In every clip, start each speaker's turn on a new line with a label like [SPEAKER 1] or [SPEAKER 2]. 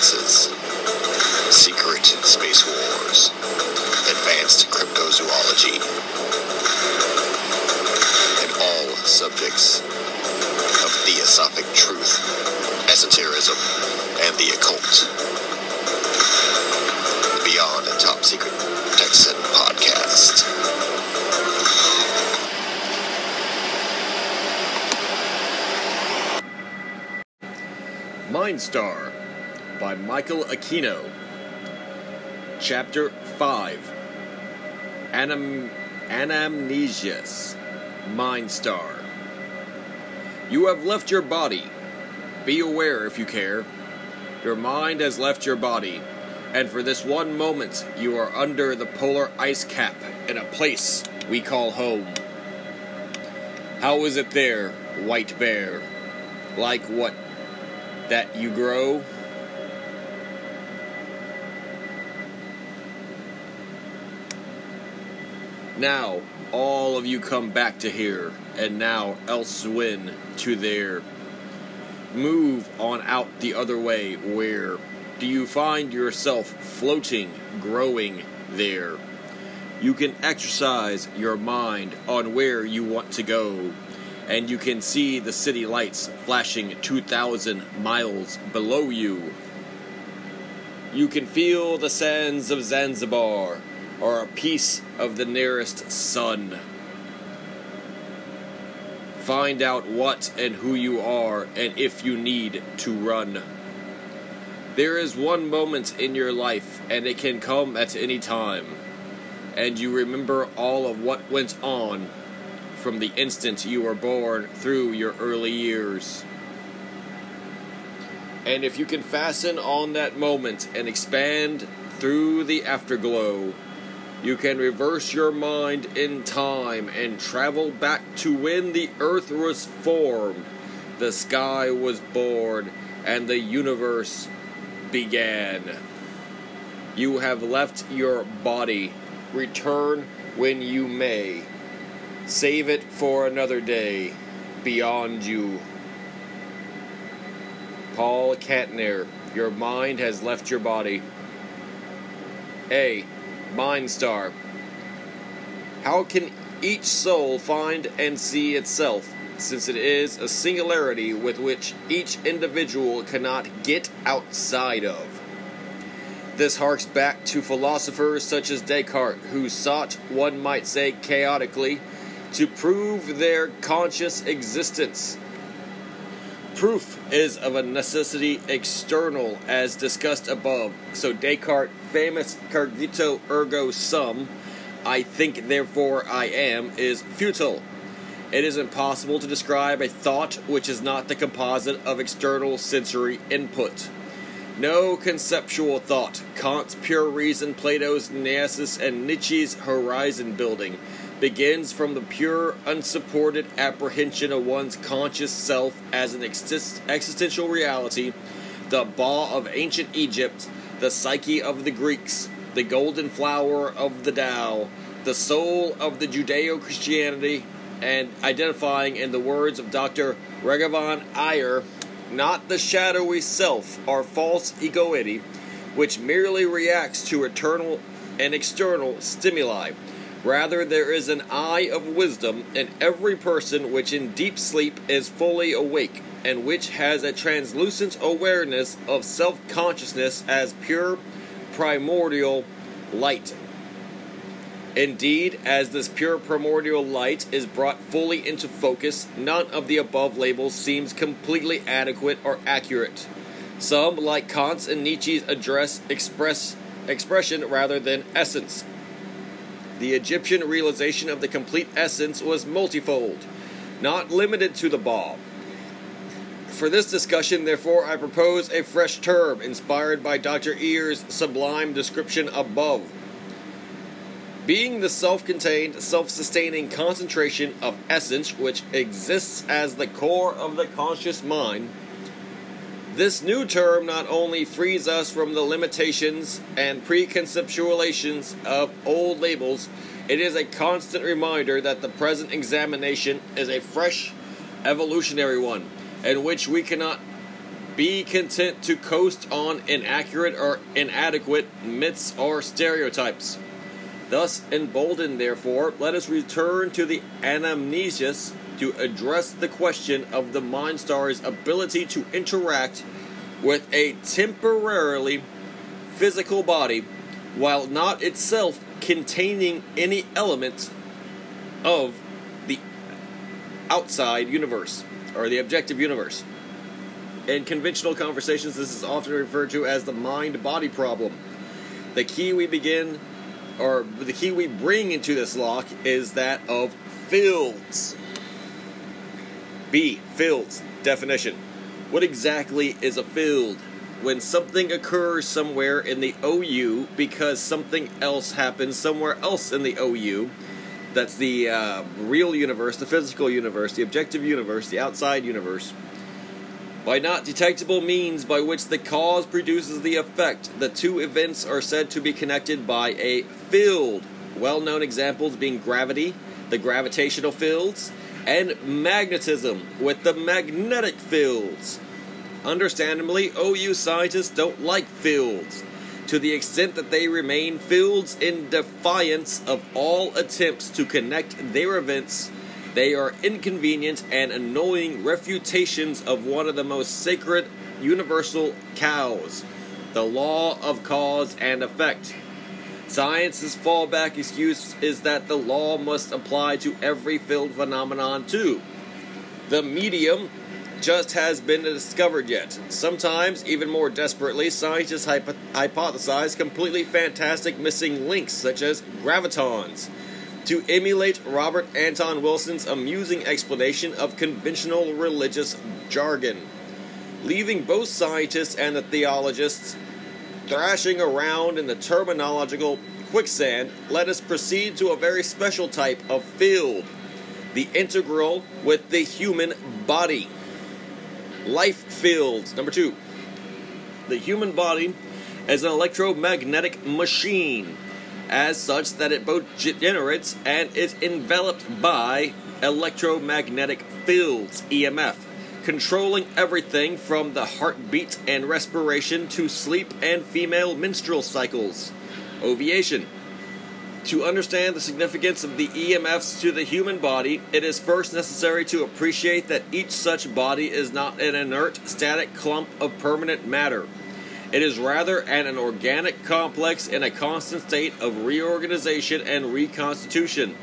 [SPEAKER 1] alliances, secret space wars, advanced cryptozoology, and all subjects of theosophic truth, esotericism, and the occult. Beyond and Top Secret Texan Podcast.
[SPEAKER 2] Mindstar by Michael Aquino. Chapter 5 Anam- Anamnesias Mind Star. You have left your body. Be aware if you care. Your mind has left your body, and for this one moment you are under the polar ice cap in a place we call home. How is it there, white bear? Like what that you grow. Now, all of you come back to here, and now elsewhen to there. Move on out the other way, where do you find yourself floating, growing there? You can exercise your mind on where you want to go and you can see the city lights flashing 2,000 miles below you. You can feel the sands of Zanzibar or a piece of the nearest sun. Find out what and who you are and if you need to run. There is one moment in your life, and it can come at any time, and you remember all of what went on from the instant you were born through your early years. And if you can fasten on that moment and expand through the afterglow, you can reverse your mind in time and travel back to when the earth was formed, the sky was born, and the universe began. You have left your body. Return when you may. Save it for another day. Beyond you. Paul Kantner, your mind has left your body. A. Mind Star. How can each soul find and see itself, since it is a singularity with which each individual cannot get outside of? This harks back to philosophers such as Descartes, who sought, one might say chaotically, to prove their conscious existence. Proof is of a necessity external, as discussed above. So Descartes' famous cogito ergo sum, I think therefore I am, is futile. It is impossible to describe a thought which is not the composite of external sensory input. No conceptual thought, Kant's pure reason, Plato's Nemesis, and Nietzsche's horizon building begins from the pure, unsupported apprehension of one's conscious self as an exist- existential reality, the Ba of ancient Egypt, the psyche of the Greeks, the golden flower of the Tao, the soul of the Judeo Christianity, and identifying in the words of Dr. Raghavan Iyer, not the shadowy self or false egoity, which merely reacts to eternal and external stimuli. Rather, there is an eye of wisdom in every person which in deep sleep is fully awake, and which has a translucent awareness of self consciousness as pure, primordial light. Indeed, as this pure primordial light is brought fully into focus, none of the above labels seems completely adequate or accurate. Some, like Kant's and Nietzsche's address, express expression rather than essence. The Egyptian realization of the complete essence was multifold, not limited to the Ba. For this discussion, therefore, I propose a fresh term inspired by Dr. Iyer's sublime description above. Being the self contained, self sustaining concentration of essence which exists as the core of the conscious mind, this new term not only frees us from the limitations and preconceptualizations of old labels, it is a constant reminder that the present examination is a fresh, evolutionary one, in which we cannot be content to coast on inaccurate or inadequate myths or stereotypes. Thus emboldened, therefore, let us return to the anamnesis to address the question of the Mind Star's ability to interact with a temporarily physical body while not itself containing any element of the outside universe or the objective universe. In conventional conversations, this is often referred to as the mind body problem. The key we begin, or the key we bring into this lock, is that of fields. B. Fields. Definition. What exactly is a field? When something occurs somewhere in the OU because something else happens somewhere else in the OU, that's the uh, real universe, the physical universe, the objective universe, the outside universe. By not detectable means by which the cause produces the effect, the two events are said to be connected by a field. Well known examples being gravity, the gravitational fields, and magnetism with the magnetic fields. Understandably, OU scientists don't like fields to the extent that they remain fields in defiance of all attempts to connect their events. They are inconvenient and annoying refutations of one of the most sacred universal cows the law of cause and effect. Science's fallback excuse is that the law must apply to every field phenomenon, too. The medium just has been discovered yet. Sometimes, even more desperately, scientists hypo- hypothesize completely fantastic missing links, such as gravitons, to emulate Robert Anton Wilson's amusing explanation of conventional religious jargon, leaving both scientists and the theologists thrashing around in the terminological quicksand, let us proceed to a very special type of field the integral with the human body. Life fields. Number two, the human body is an electromagnetic machine, as such that it both generates and is enveloped by electromagnetic fields, EMF controlling everything from the heartbeat and respiration to sleep and female menstrual cycles. Ovation. To understand the significance of the EMFs to the human body, it is first necessary to appreciate that each such body is not an inert, static clump of permanent matter. It is rather an, an organic complex in a constant state of reorganization and reconstitution.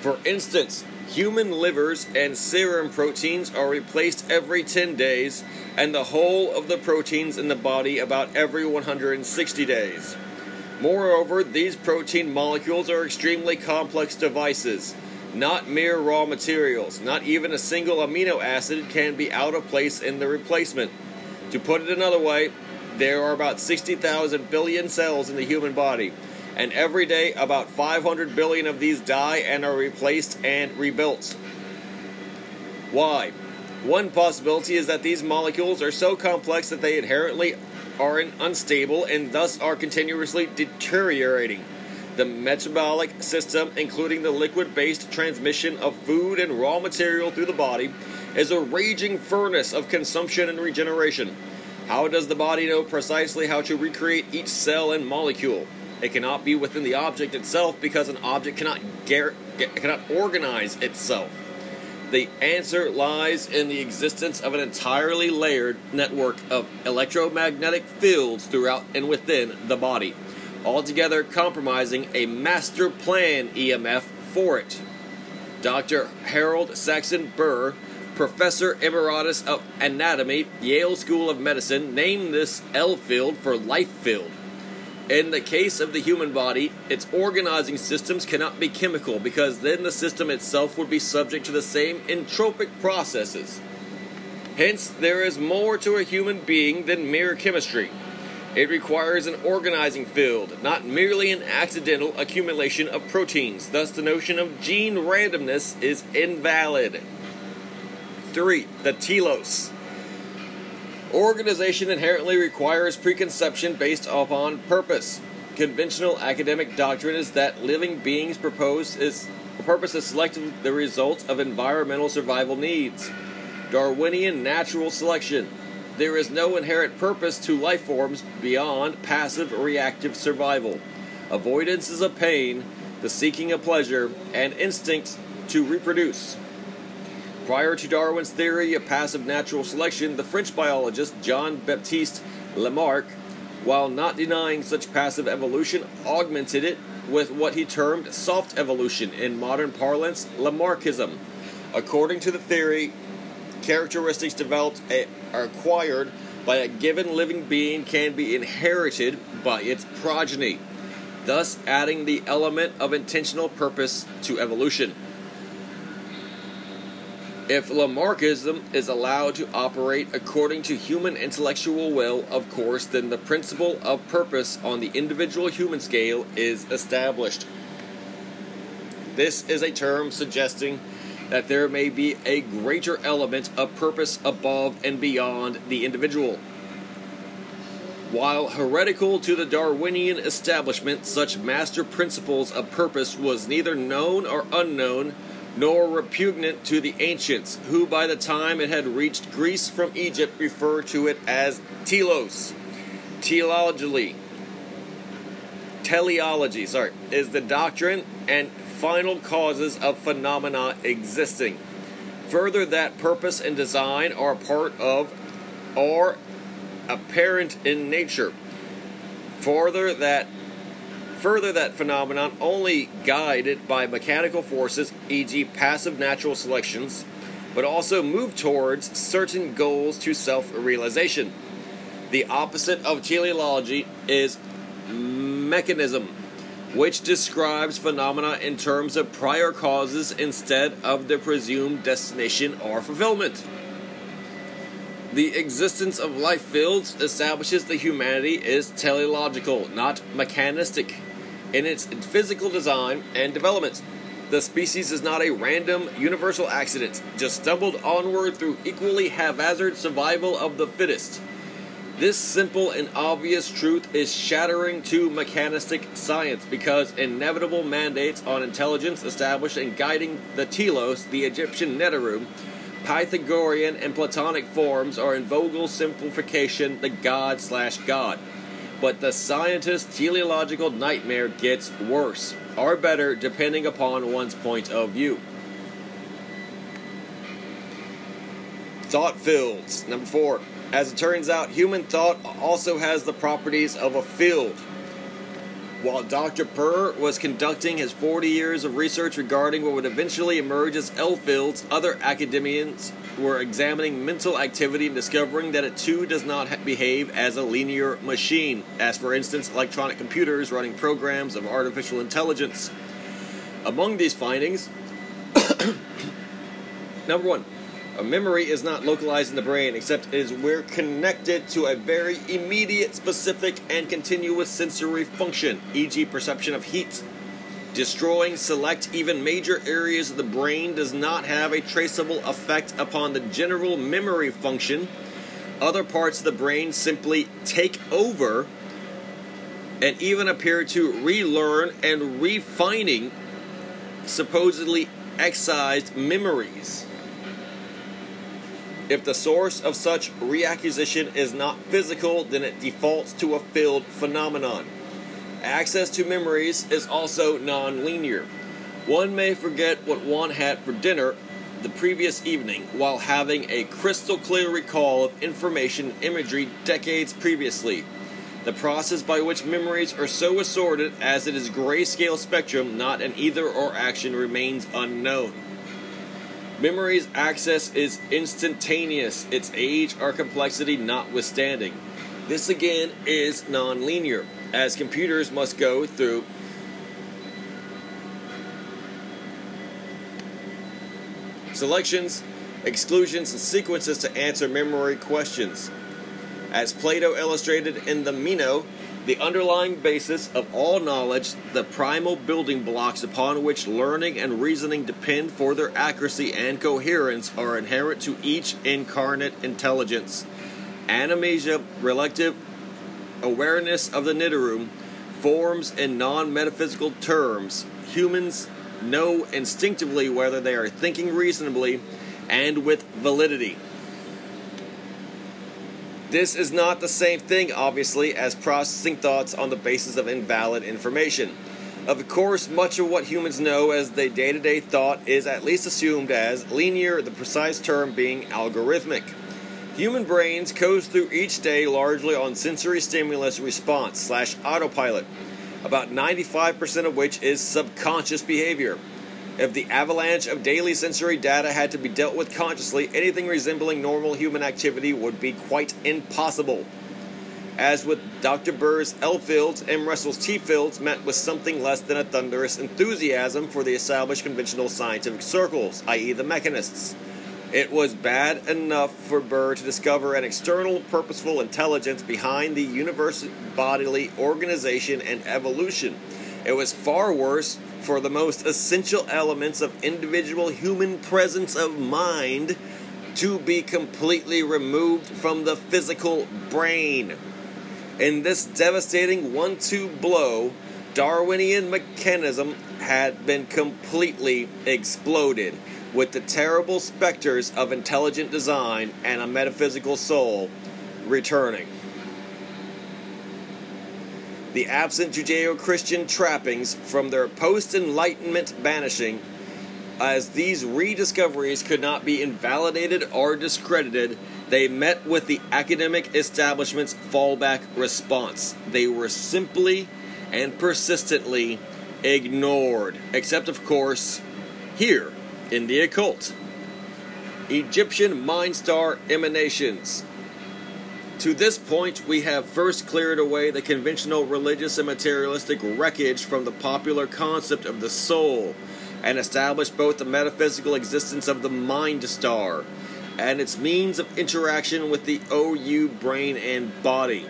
[SPEAKER 2] For instance, Human livers and serum proteins are replaced every 10 days, and the whole of the proteins in the body about every 160 days. Moreover, these protein molecules are extremely complex devices, not mere raw materials. Not even a single amino acid can be out of place in the replacement. To put it another way, there are about 60,000 billion cells in the human body and every day about 500 billion of these die and are replaced and rebuilt. Why? One possibility is that these molecules are so complex that they inherently are unstable and thus are continuously deteriorating. The metabolic system, including the liquid based transmission of food and raw material through the body, is a raging furnace of consumption and regeneration. How does the body know precisely how to recreate each cell and molecule? It cannot be within the object itself because an object cannot gar- cannot organize itself. The answer lies in the existence of an entirely layered network of electromagnetic fields throughout and within the body, altogether compromising a master plan EMF for it. Dr. Harold Saxon Burr, professor emeritus of anatomy, Yale School of Medicine, named this L field for life field. In the case of the human body, its organizing systems cannot be chemical because then the system itself would be subject to the same entropic processes. Hence, there is more to a human being than mere chemistry. It requires an organizing field, not merely an accidental accumulation of proteins. Thus, the notion of gene randomness is invalid. 3. The telos. Organization inherently requires preconception based upon purpose. Conventional academic doctrine is that living beings propose is purpose is selected the result of environmental survival needs. Darwinian natural selection. There is no inherent purpose to life forms beyond passive reactive survival. Avoidance of pain, the seeking of pleasure, and instinct to reproduce. Prior to Darwin's theory of passive natural selection, the French biologist Jean Baptiste Lamarck, while not denying such passive evolution, augmented it with what he termed soft evolution, in modern parlance, Lamarckism. According to the theory, characteristics developed eh, are acquired by a given living being can be inherited by its progeny, thus adding the element of intentional purpose to evolution. If Lamarckism is allowed to operate according to human intellectual will, of course, then the principle of purpose on the individual human scale is established. This is a term suggesting that there may be a greater element of purpose above and beyond the individual. While heretical to the Darwinian establishment, such master principles of purpose was neither known or unknown nor repugnant to the ancients, who by the time it had reached Greece from Egypt referred to it as telos. Teleology, teleology, sorry, is the doctrine and final causes of phenomena existing. Further, that purpose and design are part of or apparent in nature. Further, that Further, that phenomenon only guided by mechanical forces, e.g., passive natural selections, but also move towards certain goals to self realization. The opposite of teleology is mechanism, which describes phenomena in terms of prior causes instead of the presumed destination or fulfillment. The existence of life fields establishes that humanity is teleological, not mechanistic in its physical design and development. The species is not a random, universal accident, just stumbled onward through equally haphazard survival of the fittest. This simple and obvious truth is shattering to mechanistic science because inevitable mandates on intelligence established in guiding the telos, the Egyptian Neteru, Pythagorean and Platonic forms are in Vogel simplification the god slash god. But the scientist's teleological nightmare gets worse, or better, depending upon one's point of view. Thought fields. Number four. As it turns out, human thought also has the properties of a field. While Dr. Burr was conducting his 40 years of research regarding what would eventually emerge as L fields, other academians were examining mental activity and discovering that it too does not behave as a linear machine, as for instance, electronic computers running programs of artificial intelligence. Among these findings, number one, a memory is not localized in the brain, except it is we're connected to a very immediate, specific, and continuous sensory function, e.g., perception of heat, Destroying select, even major areas of the brain does not have a traceable effect upon the general memory function. Other parts of the brain simply take over and even appear to relearn and refining supposedly excised memories. If the source of such reacquisition is not physical, then it defaults to a field phenomenon. Access to memories is also non-linear. One may forget what one had for dinner the previous evening while having a crystal clear recall of information imagery decades previously. The process by which memories are so assorted as it is grayscale spectrum, not an either or action, remains unknown. Memory's access is instantaneous, its age or complexity notwithstanding. This again is nonlinear as computers must go through selections exclusions, and sequences to answer memory questions. As Plato illustrated in the Meno, the underlying basis of all knowledge, the primal building blocks upon which learning and reasoning depend for their accuracy and coherence, are inherent to each incarnate intelligence. Animasia, relative awareness of the Nidorum, forms in non metaphysical terms. Humans know instinctively whether they are thinking reasonably and with validity. This is not the same thing, obviously, as processing thoughts on the basis of invalid information. Of course, much of what humans know as the day to day thought is at least assumed as linear, the precise term being algorithmic. Human brains coast through each day largely on sensory stimulus response slash autopilot, about 95% of which is subconscious behavior. If the avalanche of daily sensory data had to be dealt with consciously, anything resembling normal human activity would be quite impossible. As with Dr. Burr's L fields, M. Russell's T fields met with something less than a thunderous enthusiasm for the established conventional scientific circles, i.e., the mechanists. It was bad enough for Burr to discover an external, purposeful intelligence behind the universe bodily organization and evolution. It was far worse for the most essential elements of individual human presence of mind to be completely removed from the physical brain. In this devastating one two blow, Darwinian mechanism had been completely exploded, with the terrible specters of intelligent design and a metaphysical soul returning the absent Judeo Christian trappings from their post Enlightenment banishing, as these rediscoveries could not be invalidated or discredited, they met with the academic establishment's fallback response. They were simply and persistently ignored, except, of course, here in the occult. Egyptian Mind Star emanations. To this point, we have first cleared away the conventional religious and materialistic wreckage from the popular concept of the soul and established both the metaphysical existence of the mind star and its means of interaction with the OU brain and body.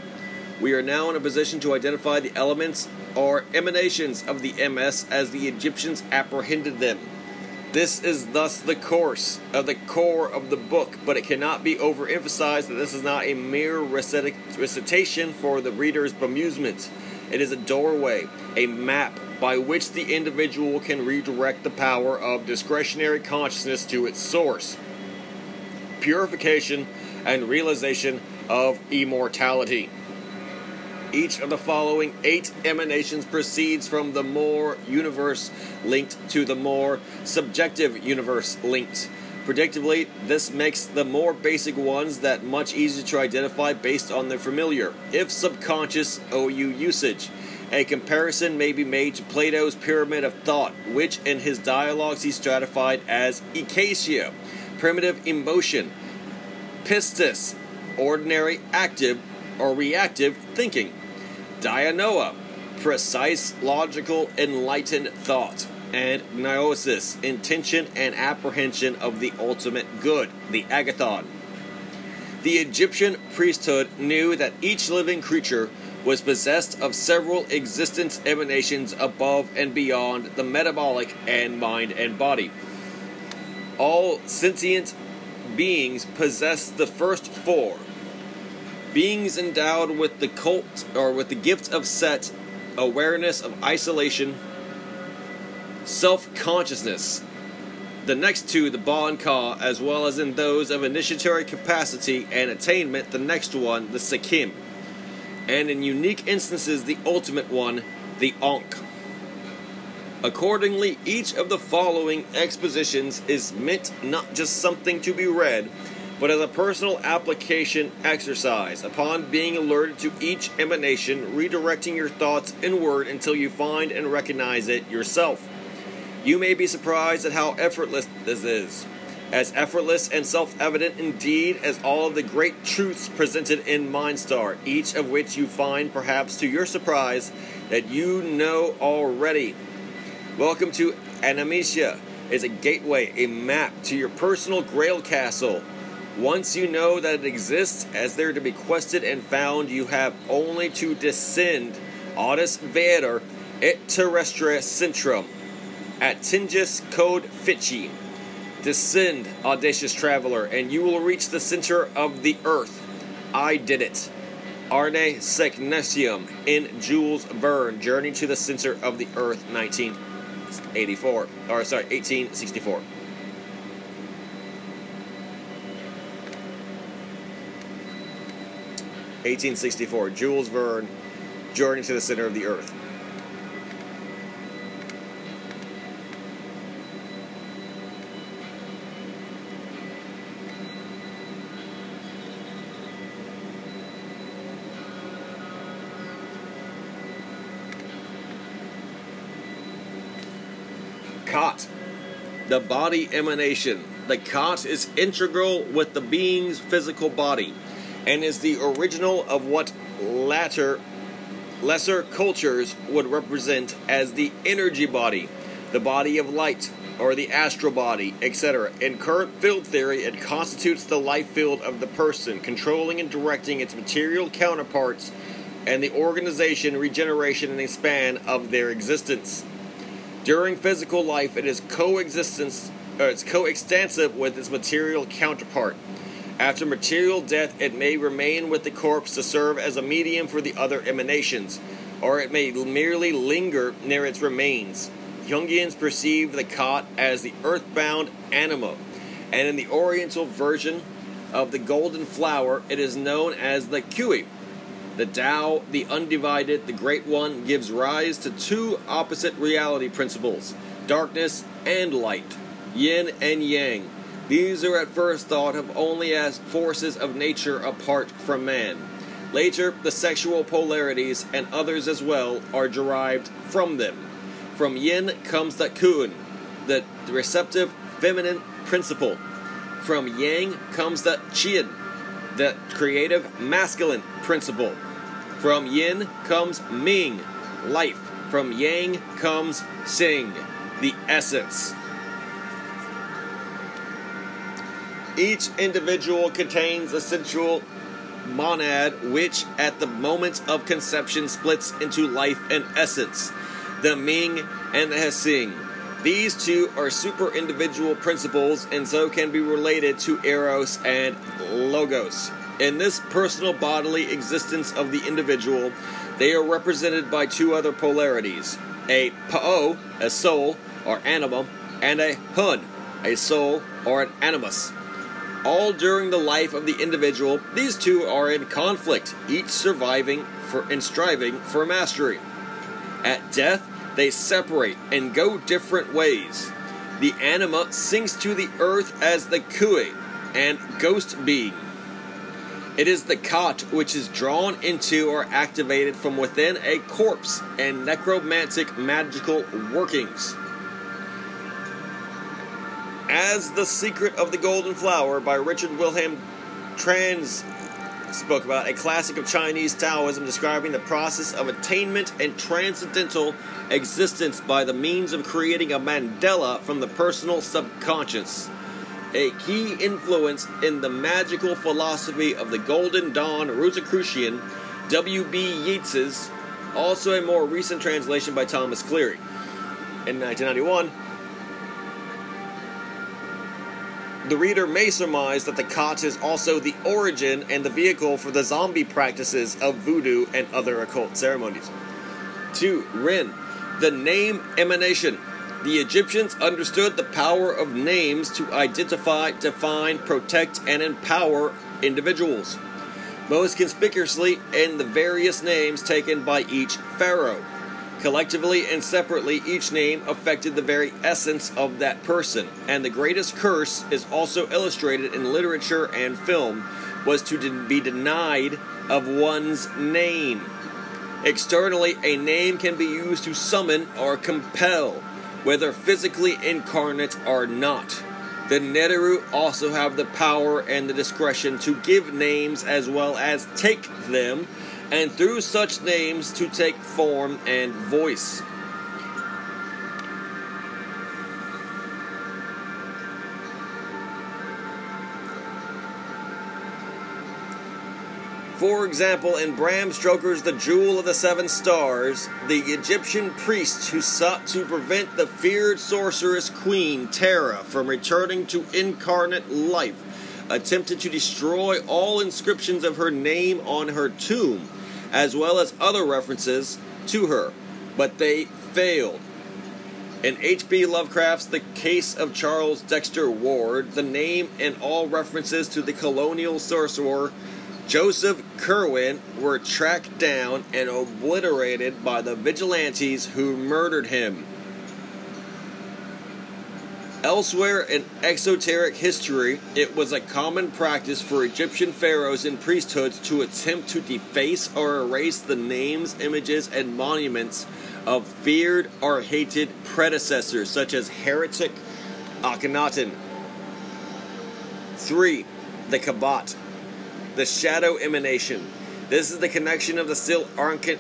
[SPEAKER 2] We are now in a position to identify the elements or emanations of the MS as the Egyptians apprehended them. This is thus the course of the core of the book, but it cannot be overemphasized that this is not a mere recitation for the reader's amusement. It is a doorway, a map by which the individual can redirect the power of discretionary consciousness to its source purification and realization of immortality. Each of the following eight emanations proceeds from the more universe linked to the more subjective universe linked. Predictably, this makes the more basic ones that much easier to identify based on their familiar, if subconscious, OU usage. A comparison may be made to Plato's Pyramid of Thought, which in his dialogues he stratified as Eikasia, primitive emotion, pistis, ordinary active or reactive thinking, Dianoia, precise, logical, enlightened thought. And gnosis, intention and apprehension of the ultimate good, the agathon. The Egyptian priesthood knew that each living creature was possessed of several existence emanations above and beyond the metabolic and mind and body. All sentient beings possess the first four beings endowed with the cult or with the gift of set, awareness of isolation, self consciousness. The next two, the Ba and Ka, as well as in those of initiatory capacity and attainment, the next one, the Sekhem. And in unique instances, the ultimate one, the Ankh. Accordingly, each of the following expositions is meant not just something to be read, but as a personal application exercise. Upon being alerted to each emanation, redirecting your thoughts inward until you find and recognize it yourself. You may be surprised at how effortless this is. As effortless and self evident indeed as all of the great truths presented in Mindstar, each of which you find, perhaps to your surprise, that you know already. Welcome to Animesia is a gateway, a map to your personal Grail Castle. Once you know that it exists as there to be quested and found, you have only to descend Audis Vader et terrestre centrum at Tingis Code Fici. Descend, audacious traveler, and you will reach the center of the earth. I did it. Arne Saknussemm in Jules Verne, Journey to the Center of the Earth, 1984. Or, sorry, 1864. Eighteen sixty four, Jules Verne, Journey to the Center of the Earth. Khat, the body emanation. The Khat is integral with the being's physical body and is the original of what latter lesser cultures would represent as the energy body, the body of light, or the astral body, etc. In current field theory, it constitutes the life field of the person, controlling and directing its material counterparts and the organization, regeneration, and span of their existence. During physical life, it is coexistence, or it's coextensive with its material counterpart. After material death, it may remain with the corpse to serve as a medium for the other emanations, or it may merely linger near its remains. Jungians perceive the Khat as the earthbound anima, and in the Oriental version of the golden flower, it is known as the Kui. The Tao, the undivided, the Great One, gives rise to two opposite reality principles darkness and light, yin and yang. These are at first thought of only as forces of nature apart from man. Later, the sexual polarities and others as well are derived from them. From yin comes the kun, the receptive feminine principle. From yang comes the qian, the creative masculine principle. From yin comes ming, life. From yang comes hsing, the essence. Each individual contains a sensual monad which at the moment of conception splits into life and essence, the Ming and the Hsing. These two are super individual principles and so can be related to Eros and Logos. In this personal bodily existence of the individual, they are represented by two other polarities a Pa'o, a soul or anima, and a Hun, a soul or an animus. All during the life of the individual, these two are in conflict, each surviving for and striving for mastery. At death, they separate and go different ways. The anima sinks to the earth as the kui and ghost being. It is the Khat which is drawn into or activated from within a corpse and necromantic magical workings. As The Secret of the Golden Flower by Richard Wilhelm Trans spoke about, a classic of Chinese Taoism describing the process of attainment and transcendental existence by the means of creating a mandala from the personal subconscious. A key influence in the magical philosophy of the Golden Dawn Rosicrucian, W.B. Yeats's, also a more recent translation by Thomas Cleary. In 1991, the reader may surmise that the Khat is also the origin and the vehicle for the zombie practices of voodoo and other occult ceremonies. 2. Ren, the name emanation. The Egyptians understood the power of names to identify, define, protect, and empower individuals, most conspicuously in the various names taken by each pharaoh. Collectively and separately, each name affected the very essence of that person, and the greatest curse is also illustrated in literature and film was to be denied of one's name. Externally, a name can be used to summon or compel, whether physically incarnate or not. The Neteru also have the power and the discretion to give names as well as take them and through such names to take form and voice. For example, in Bram Stoker's The Jewel of the Seven Stars, the Egyptian priests who sought to prevent the feared sorceress queen Tera from returning to incarnate life attempted to destroy all inscriptions of her name on her tomb as well as other references to her, but they failed. In H.P. Lovecraft's The Case of Charles Dexter Ward, the name and all references to the colonial sorcerer Joseph Curwen were tracked down and obliterated by the vigilantes who murdered him. Elsewhere in exoteric history, it was a common practice for Egyptian pharaohs and priesthoods to attempt to deface or erase the names, images, and monuments of feared or hated predecessors, such as heretic Akhenaten. 3. The Khaibit the shadow emanation. This is the connection of the still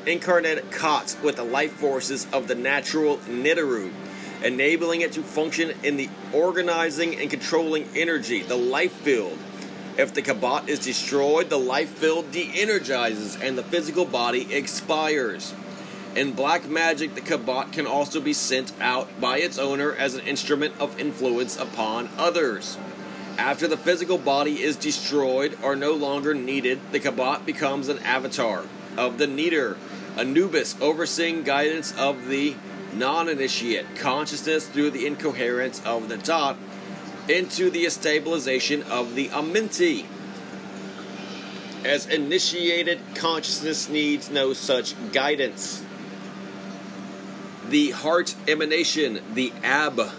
[SPEAKER 2] incarnate Khat with the life forces of the natural Neteru, enabling it to function in the organizing and controlling energy, the life field. If the Khaibit is destroyed, the life field de energizes and the physical body expires. In black magic, the Khaibit can also be sent out by its owner as an instrument of influence upon others. After the physical body is destroyed or no longer needed, the Khaibit becomes an avatar of the Neter, Anubis, overseeing guidance of the non initiate consciousness through the incoherence of the Duat into the stabilization of the Amenti. As initiated consciousness needs no such guidance. The heart emanation, the Ab,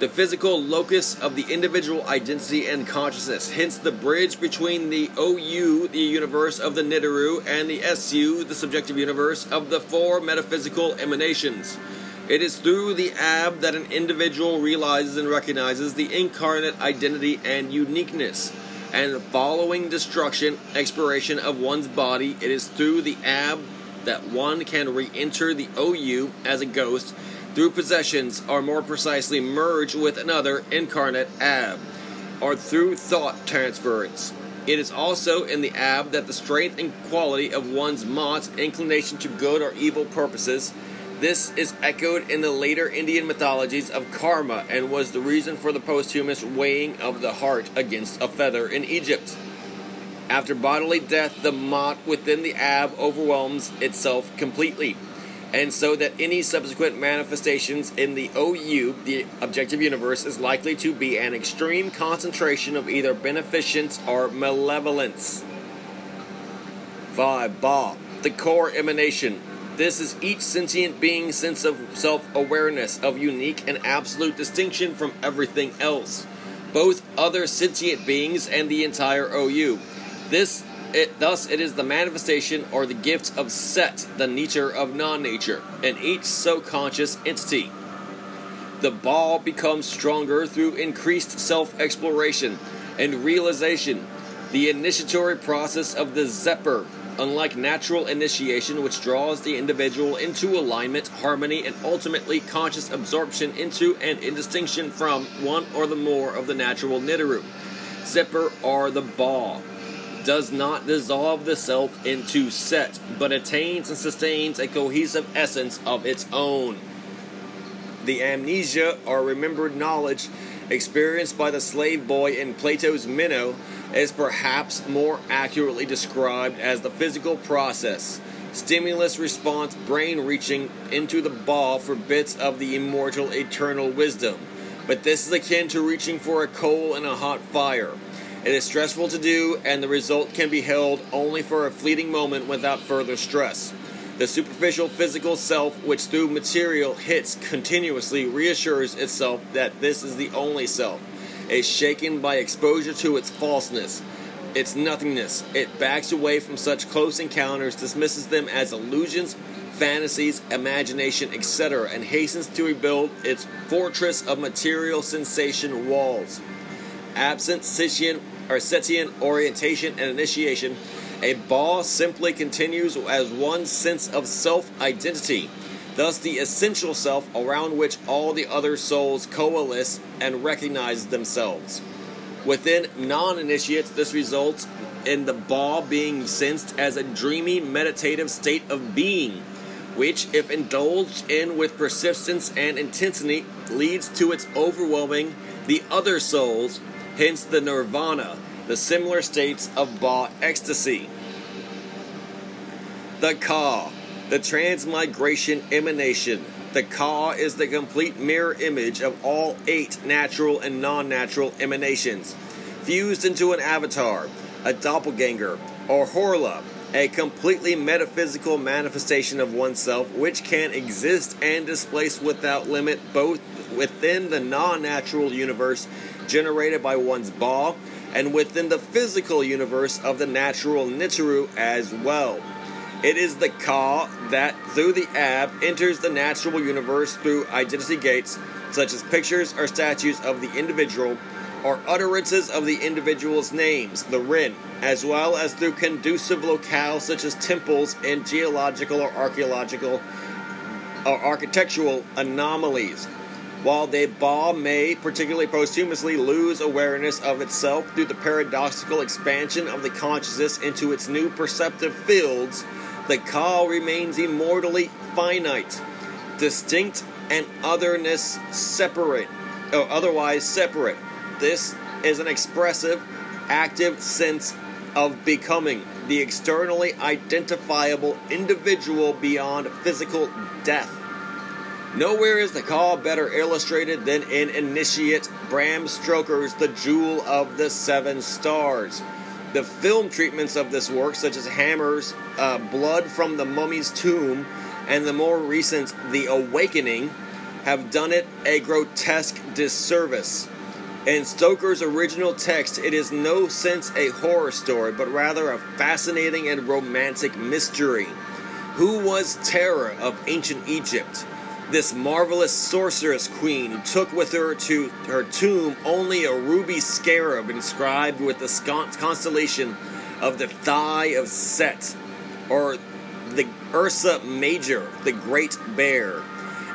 [SPEAKER 2] the physical locus of the individual identity and consciousness, hence the bridge between the OU, the universe of the Neteru, and the SU, the subjective universe of the four metaphysical emanations. It is through the ab that an individual realizes and recognizes the incarnate identity and uniqueness. And following destruction, expiration of one's body, it is through the ab that one can re enter the OU as a ghost through possessions, or more precisely, merge with another incarnate ab, or through thought transference. It is also in the ab that the strength and quality of one's mot, inclination to good or evil purposes, this is echoed in the later Indian mythologies of karma and was the reason for the posthumous weighing of the heart against a feather in Egypt. After bodily death, the mot within the ab overwhelms itself completely and so that any subsequent manifestations in the OU, the objective universe, is likely to be an extreme concentration of either beneficence or malevolence. 5. Ba, the core emanation. This is each sentient being's sense of self awareness, of unique and absolute distinction from everything else, both other sentient beings and the entire OU. This it, thus, it is the manifestation or the gift of Set, the nature of non nature, in each so conscious entity. The ball becomes stronger through increased self exploration and realization. The initiatory process of the Xeper, unlike natural initiation, which draws the individual into alignment, harmony, and ultimately conscious absorption into and indistinction from one or the more of the natural Neteru. Xeper are the ball does not dissolve the self into set, but attains and sustains a cohesive essence of its own. The amnesia, or remembered knowledge, experienced by the slave boy in Plato's Meno, is perhaps more accurately described as the physical process, stimulus response brain reaching into the ball for bits of the immortal eternal wisdom. But this is akin to reaching for a coal in a hot fire. It is stressful to do, and the result can be held only for a fleeting moment without further stress. The superficial physical self, which through material hits continuously, reassures itself that this is the only self, is shaken by exposure to its falseness, its nothingness. It backs away from such close encounters, dismisses them as illusions, fantasies, imagination, etc., and hastens to rebuild its fortress of material sensation walls. Absent Scythian or Setian orientation and initiation, a ball simply continues as one sense of self identity, thus, the essential self around which all the other souls coalesce and recognize themselves. Within non initiates, this results in the Ba being sensed as a dreamy, meditative state of being, which, if indulged in with persistence and intensity, leads to its overwhelming the other souls, hence the nirvana, the similar states of Ba ecstasy. The Ka, the transmigration emanation. The Ka is the complete mirror image of all eight natural and non natural emanations, fused into an avatar, a doppelganger, or Horla, a completely metaphysical manifestation of oneself which can exist and displace without limit both within the non natural universe generated by one's Ba and within the physical universe of the natural Neteru as well. It is the Ka that, through the Ab, enters the natural universe through identity gates, such as pictures or statues of the individual, or utterances of the individual's names, the Ren, as well as through conducive locales such as temples and geological or archaeological or architectural anomalies. While the Ba may, particularly posthumously, lose awareness of itself through the paradoxical expansion of the consciousness into its new perceptive fields, the Ka remains immortally finite, distinct, and otherness separate, or otherwise separate. This is an expressive, active sense of becoming the externally identifiable individual beyond physical death. Nowhere is the call better illustrated than in Initiate Bram Stoker's The Jewel of the Seven Stars. The film treatments of this work, such as Hammer's uh, Blood from the Mummy's Tomb and the more recent The Awakening, have done it a grotesque disservice. In Stoker's original text, it is no sense a horror story, but rather a fascinating and romantic mystery. Who was Tera of ancient Egypt? This marvelous sorceress queen who took with her to her tomb only a ruby scarab inscribed with the constellation of the thigh of Set, or the Ursa Major, the Great Bear,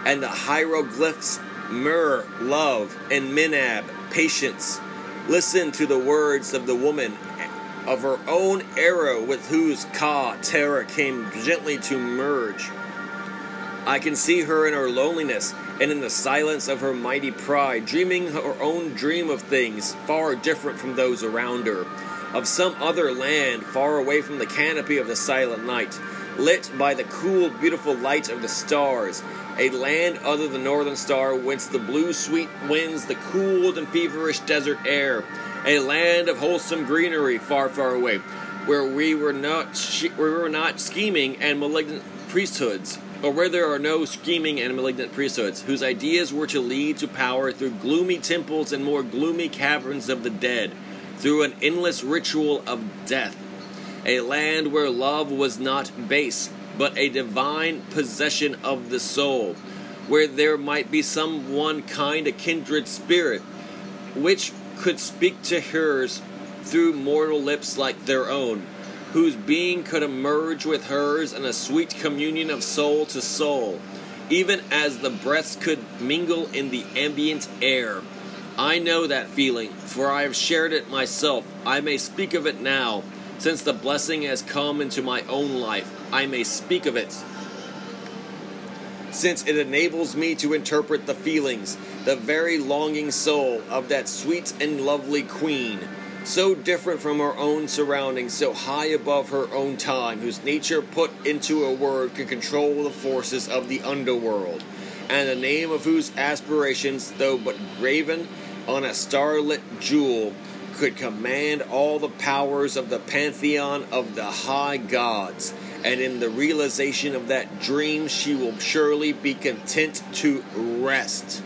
[SPEAKER 2] and the hieroglyphs Myrrh, love, and Minab, patience. Listen to the words of the woman of her own era with whose Ka Tera came gently to merge. I can see her in her loneliness and in the silence of her mighty pride, dreaming her own dream of things far different from those around her, of some other land far away from the canopy of the silent night, lit by the cool, beautiful light of the stars, a land other than Northern Star, whence the blue, sweet winds, the cooled and feverish desert air, a land of wholesome greenery far, far away, where we were not, where we were not scheming and malignant priesthoods or where there are no scheming and malignant priesthoods, whose ideas were to lead to power through gloomy temples and more gloomy caverns of the dead, through an endless ritual of death. A land where love was not base, but a divine possession of the soul, where there might be some one kind, a kindred spirit, which could speak to hers through mortal lips like their own whose being could emerge with hers in a sweet communion of soul to soul, even as the breaths could mingle in the ambient air. I know that feeling, for I have shared it myself. I may speak of it now, since the blessing has come into my own life. I may speak of it. Since it enables me to interpret the feelings, the very longing soul of that sweet and lovely queen so different from her own surroundings, so high above her own time, whose nature put into a word can control the forces of the underworld, and the name of whose aspirations, though but graven on a starlit jewel, could command all the powers of the pantheon of the high gods. And in the realization of that dream, she will surely be content to rest.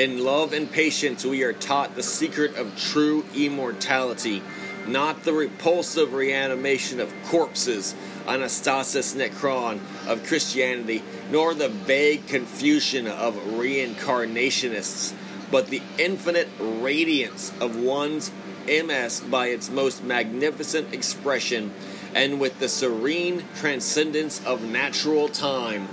[SPEAKER 2] In love and patience, we are taught the secret of true immortality, not the repulsive reanimation of corpses, anastasis necron of Christianity, nor the vague confusion of reincarnationists, but the infinite radiance of one's MS by its most magnificent expression, and with the serene transcendence of natural time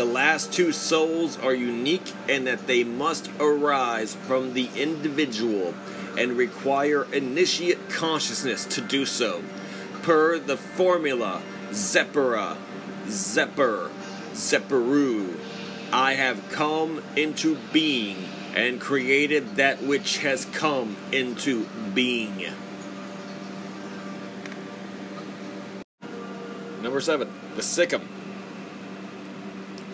[SPEAKER 2] the last two souls are unique in that they must arise from the individual and require initiate consciousness to do so. per the formula Xepera, Xeper, Xeperu. I have come into being and created that which has come into being. Number seven, the Sekhem.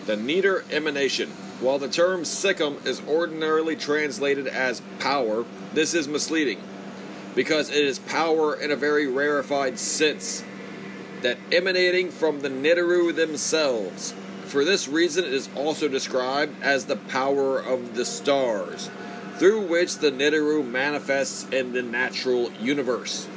[SPEAKER 2] The Neter emanation. While the term Sekhem is ordinarily translated as power, this is misleading because it is power in a very rarefied sense that emanating from the Neteru themselves. For this reason, it is also described as the power of the stars, through which the Neteru manifests in the natural universe.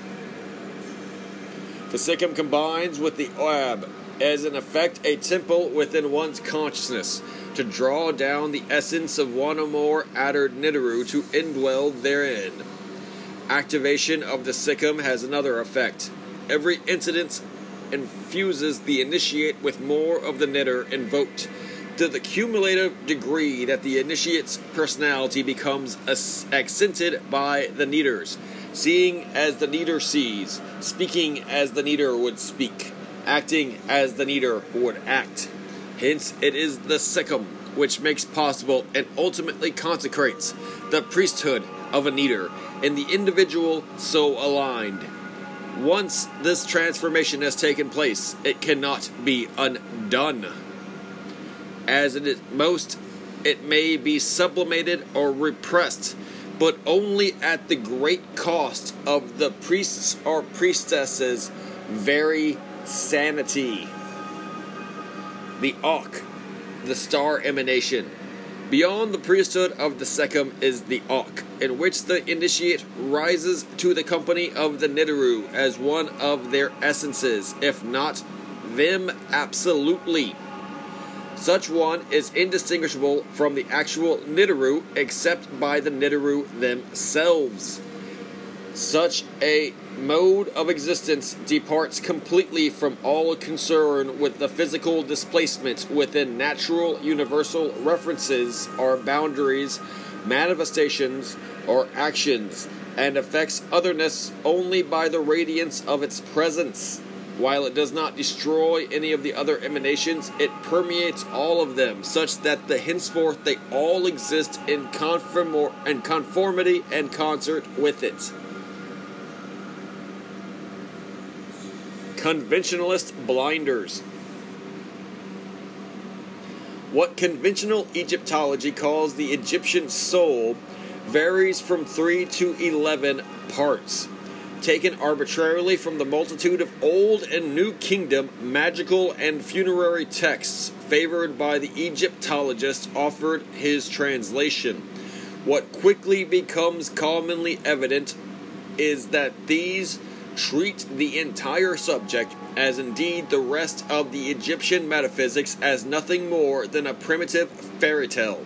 [SPEAKER 2] The Sekhem combines with the Ab as in effect a temple within one's consciousness to draw down the essence of one or more Adder Neteru to indwell therein. Activation of the Sekhem has another effect. Every incident infuses the initiate with more of the Neter invoked to the cumulative degree that the initiate's personality becomes accented by the Neters, seeing as the Neter sees, speaking as the Neter would speak, acting as the Neter would act. Hence, it is the Sekhem which makes possible and ultimately consecrates the priesthood of a Neter in the individual so aligned. Once this transformation has taken place, it cannot be undone. As it is most, it may be sublimated or repressed, but only at the great cost of the priests or priestesses' very sanity. The Akh, the star emanation. Beyond the priesthood of the Sekhem is the Akh, in which the initiate rises to the company of the Neteru as one of their essences, if not them absolutely. Such one is indistinguishable from the actual Neteru except by the Neteru themselves. Such a mode of existence departs completely from all concern with the physical displacement within natural universal references or boundaries, manifestations, or actions, and affects otherness only by the radiance of its presence. While it does not destroy any of the other emanations, it permeates all of them, such that the henceforth they all exist in, conform- in conformity and concert with it. Conventionalist blinders. What conventional Egyptology calls the Egyptian soul varies from 3 to 11 parts, taken arbitrarily from the multitude of Old and New Kingdom magical and funerary texts favored by the Egyptologist offered his translation. What quickly becomes commonly evident is that these treat the entire subject, as indeed the rest of the Egyptian metaphysics, as nothing more than a primitive fairy tale.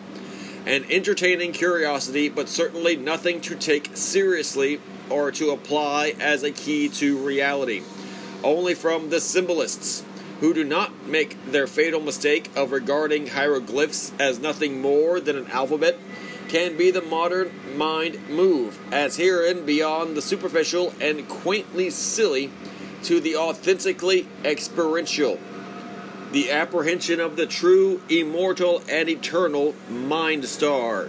[SPEAKER 2] An entertaining curiosity, but certainly nothing to take seriously or to apply as a key to reality. Only from the symbolists, who do not make their fatal mistake of regarding hieroglyphs as nothing more than an alphabet can be the modern mind move, as herein beyond the superficial and quaintly silly to the authentically experiential. The apprehension of the true, immortal, and eternal mind star.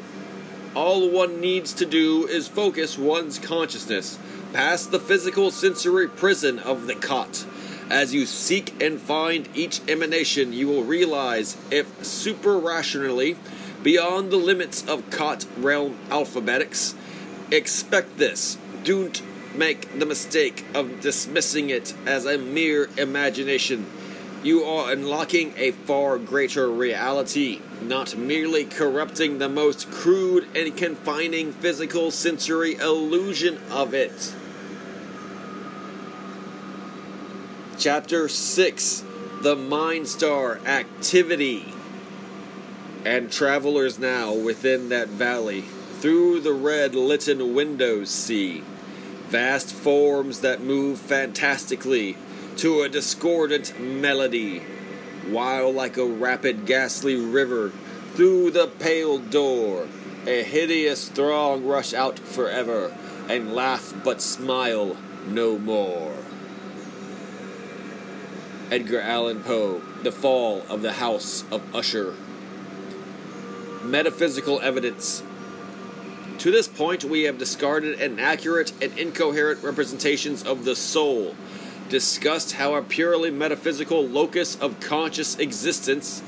[SPEAKER 2] All one needs to do is focus one's consciousness past the physical sensory prison of the Khat. As you seek and find each emanation, you will realize, if super rationally, beyond the limits of Khat realm alphabetics. Expect this. Don't make the mistake of dismissing it as a mere imagination. You are unlocking a far greater reality, not merely corrupting the most crude and confining physical sensory illusion of it. Chapter 6 The Mind Star Activity and travelers now within that valley through the red litten windows see vast forms that move fantastically to a discordant melody while like a rapid ghastly river through the pale door a hideous throng rush out forever and laugh but smile no more Edgar Allan Poe, The Fall of the House of Usher. Metaphysical evidence. To this point, we have discarded inaccurate and incoherent representations of the soul, discussed how a purely metaphysical locus of conscious existence,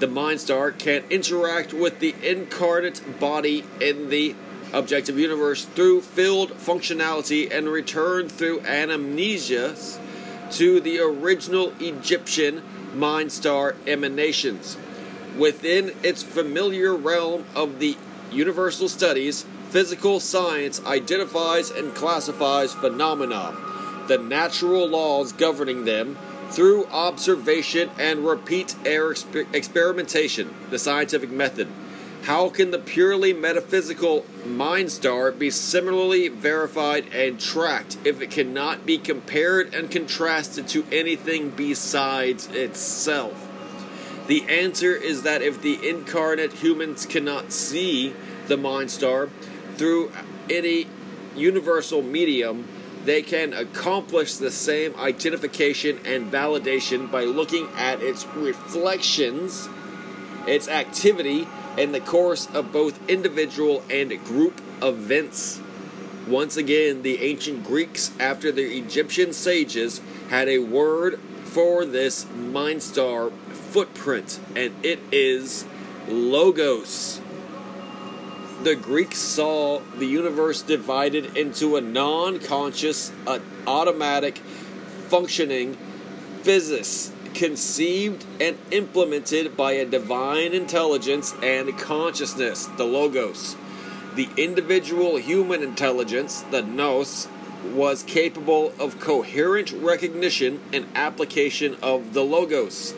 [SPEAKER 2] the mind star, can interact with the incarnate body in the objective universe through field functionality and return through anamnesia to the original Egyptian mind star emanations. Within its familiar realm of the universal studies, physical science identifies and classifies phenomena, the natural laws governing them, through observation and repeat air exper- experimentation, the scientific method. How can the purely metaphysical mind star be similarly verified and tracked if it cannot be compared and contrasted to anything besides itself? The answer is that if the incarnate humans cannot see the mind star through any universal medium, they can accomplish the same identification and validation by looking at its reflections, its activity, in the course of both individual and group events. Once again, the ancient Greeks, after the Egyptian sages, had a word for this mind star footprint, and it is logos. The Greeks saw the universe divided into a non conscious, uh, automatic, functioning physis conceived and implemented by a divine intelligence and consciousness, the Logos. The individual human intelligence, the Nous, was capable of coherent recognition and application of the Logos.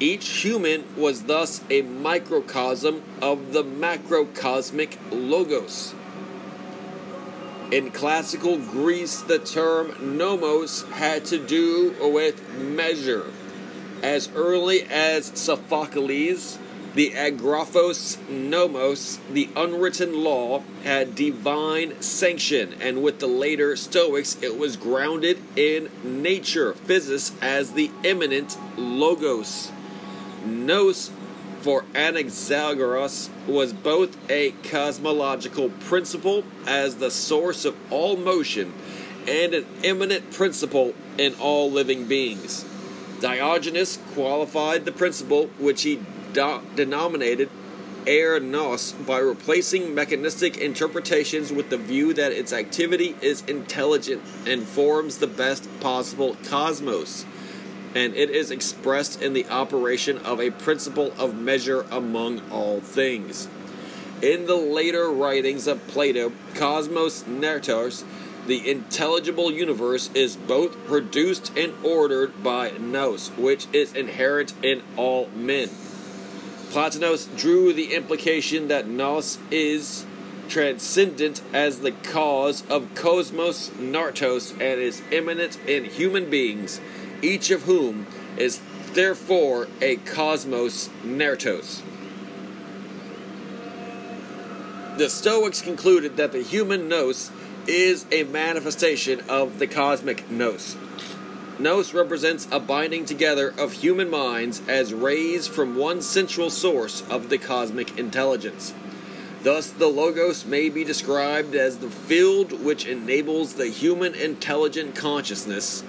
[SPEAKER 2] Each human was thus a microcosm of the macrocosmic Logos. In classical Greece, the term nomos had to do with measure. As early as Sophocles, the agraphos nomos, the unwritten law, had divine sanction, and with the later Stoics, it was grounded in nature, physis, as the immanent logos. Nous for Anaxagoras was both a cosmological principle as the source of all motion and an immanent principle in all living beings. Diogenes qualified the principle, which he do- denominated air nos, by replacing mechanistic interpretations with the view that its activity is intelligent and forms the best possible cosmos and it is expressed in the operation of a principle of measure among all things. In the later writings of Plato, Cosmos Nertos, the intelligible universe is both produced and ordered by nous, which is inherent in all men. Plotinus drew the implication that nous is transcendent as the cause of cosmos nartos and is immanent in human beings each of whom is therefore a cosmos nertos. The Stoics concluded that the human nous is a manifestation of the cosmic nous. Nous represents a binding together of human minds as rays from one central source of the cosmic intelligence. Thus, the Logos may be described as the field which enables the human intelligent consciousness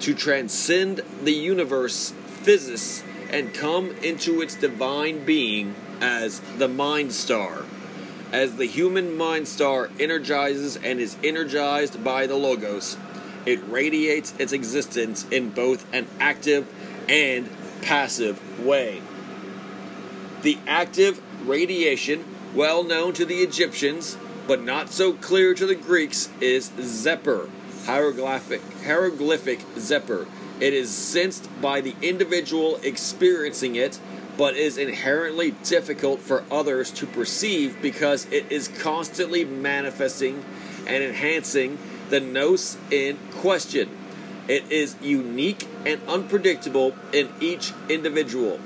[SPEAKER 2] to transcend the universe, physis, and come into its divine being as the mind star. As the human mind star energizes and is energized by the Logos, it radiates its existence in both an active and passive way. The active radiation, well known to the Egyptians, but not so clear to the Greeks, is Xeper hieroglyphic, hieroglyphic Xeper. It is sensed by the individual experiencing it, but is inherently difficult for others to perceive because it is constantly manifesting and enhancing the nous in question. It is unique and unpredictable in each individual.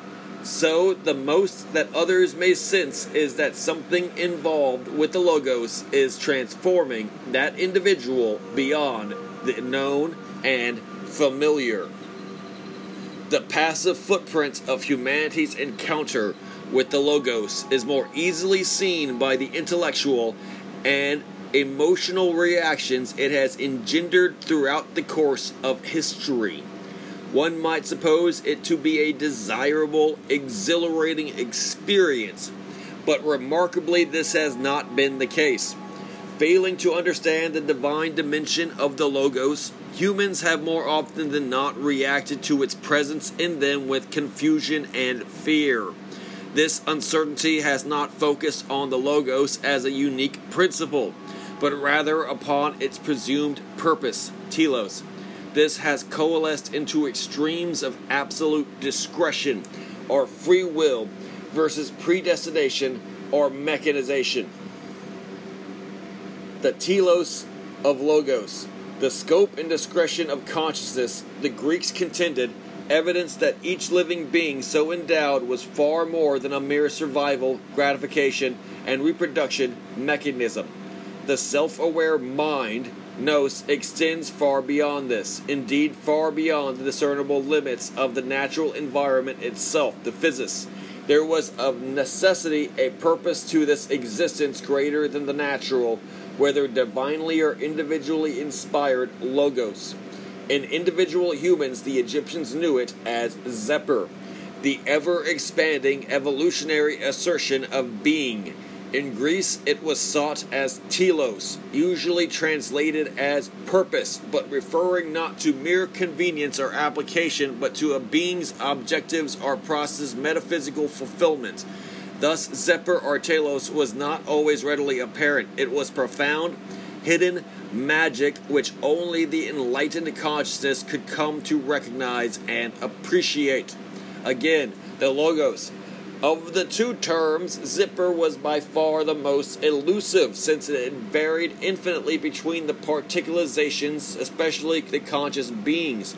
[SPEAKER 2] So, the most that others may sense is that something involved with the Logos is transforming that individual beyond the known and familiar. The passive footprint of humanity's encounter with the Logos is more easily seen by the intellectual and emotional reactions it has engendered throughout the course of history. One might suppose it to be a desirable, exhilarating experience, but remarkably, this has not been the case. Failing to understand the divine dimension of the Logos, humans have more often than not reacted to its presence in them with confusion and fear. This uncertainty has not focused on the Logos as a unique principle, but rather upon its presumed purpose, telos. This has coalesced into extremes of absolute discretion or free will versus predestination or mechanization the telos of logos, the scope and discretion of consciousness, the Greeks contended, evidence that each living being so endowed was far more than a mere survival, gratification, and reproduction mechanism. The self aware mind, nous, extends far beyond this, indeed, far beyond the discernible limits of the natural environment itself, the physis. There was of necessity a purpose to this existence greater than the natural, whether divinely or individually inspired logos. In individual humans, the Egyptians knew it as Xeper, the ever expanding evolutionary assertion of being. In Greece, it was sought as telos, usually translated as purpose, but referring not to mere convenience or application, but to a being's objectives or process metaphysical fulfillment. Thus, Xeper or Telos was not always readily apparent. It was profound, hidden magic which only the enlightened consciousness could come to recognize and appreciate. Again, the Logos. Of the two terms, Xeper was by far the most elusive since it varied infinitely between the particularizations, especially the conscious beings.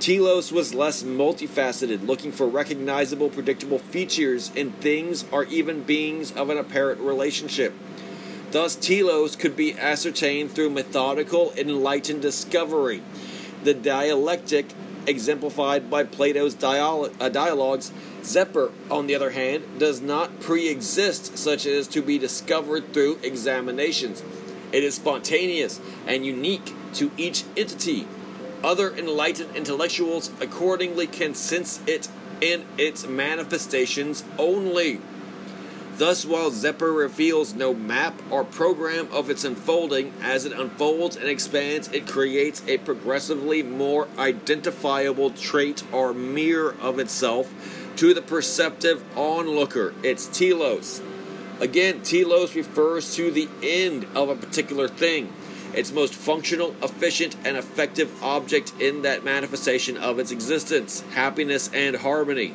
[SPEAKER 2] Telos was less multifaceted, looking for recognizable, predictable features in things or even beings of an apparent relationship. Thus, telos could be ascertained through methodical, enlightened discovery. The dialectic, exemplified by Plato's uh, dialogues, Xeper, on the other hand, does not pre exist such as to be discovered through examinations. It is spontaneous and unique to each entity other enlightened intellectuals accordingly can sense it in its manifestations only. Thus, while Xeper reveals no map or program of its unfolding, as it unfolds and expands, it creates a progressively more identifiable trait or mirror of itself to the perceptive onlooker, its telos. Again, telos refers to the end of a particular thing its most functional, efficient, and effective object in that manifestation of its existence happiness and harmony.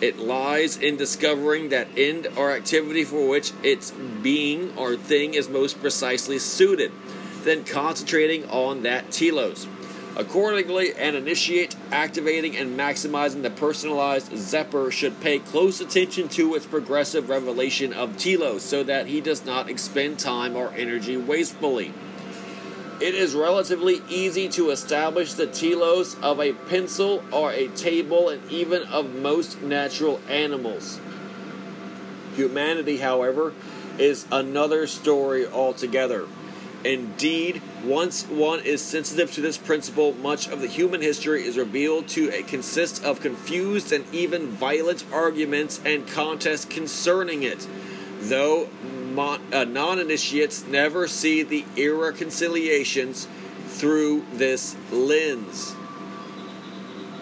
[SPEAKER 2] It lies in discovering that end or activity for which its being or thing is most precisely suited, then concentrating on that telos. Accordingly, an initiate activating and maximizing the personalized Xeper should pay close attention to its progressive revelation of telos so that he does not expend time or energy wastefully. It is relatively easy to establish the telos of a pencil or a table and even of most natural animals. Humanity, however, is another story altogether. Indeed, once one is sensitive to this principle, much of the human history is revealed to consist of confused and even violent arguments and contests concerning it. Though uh, non initiates never see the irreconciliations through this lens.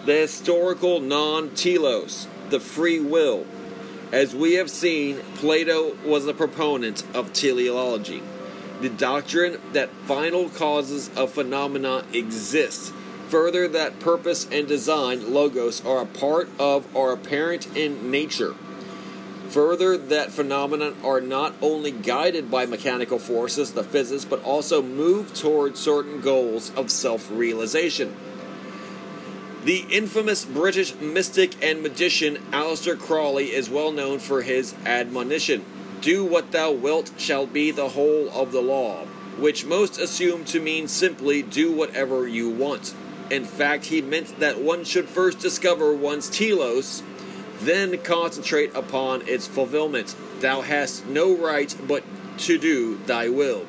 [SPEAKER 2] The historical non telos, the free will. As we have seen, Plato was a proponent of teleology, the doctrine that final causes of phenomena exist. Further, that purpose and design, logos, are a part of or apparent in nature Further, that phenomena are not only guided by mechanical forces, the physics, but also move toward certain goals of self realization. The infamous British mystic and magician Aleister Crowley is well known for his admonition Do what thou wilt shall be the whole of the law, which most assume to mean simply do whatever you want. In fact, he meant that one should first discover one's telos, then concentrate upon its fulfillment. Thou hast no right but to do thy will.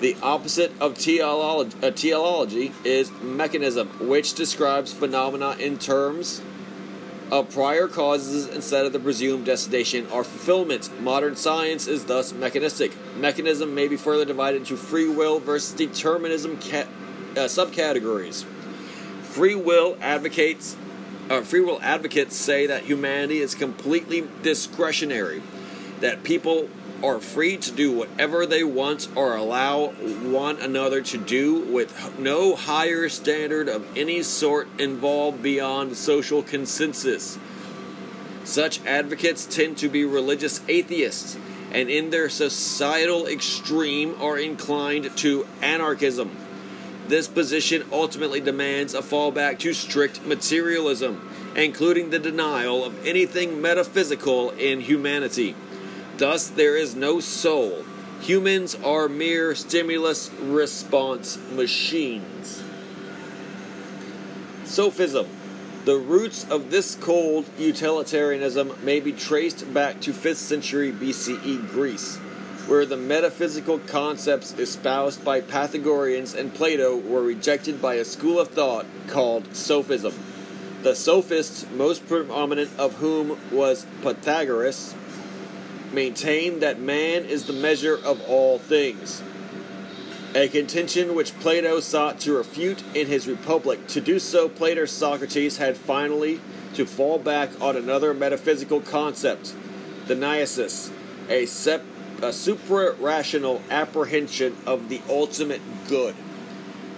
[SPEAKER 2] The opposite of teleology, uh, teleology is mechanism, which describes phenomena in terms of prior causes instead of the presumed destination or fulfillment. Modern science is thus mechanistic. Mechanism may be further divided into free will versus determinism ca- uh, subcategories. Free will advocates uh, free will advocates say that humanity is completely discretionary, that people are free to do whatever they want or allow one another to do with no higher standard of any sort involved beyond social consensus. Such advocates tend to be religious atheists and in their societal extreme are inclined to anarchism. This position ultimately demands a fallback to strict materialism, including the denial of anything metaphysical in humanity. Thus, there is no soul. Humans are mere stimulus response machines. Sophism. The roots of this cold utilitarianism may be traced back to 5th century BCE Greece, where the metaphysical concepts espoused by Pythagoreans and Plato were rejected by a school of thought called Sophism. The sophists, most prominent of whom was Protagoras, maintained that man is the measure of all things. A contention which Plato sought to refute in his Republic. To do so, Plato's Socrates had finally to fall back on another metaphysical concept, the niasis, a, sep- a supra-rational apprehension of the ultimate good,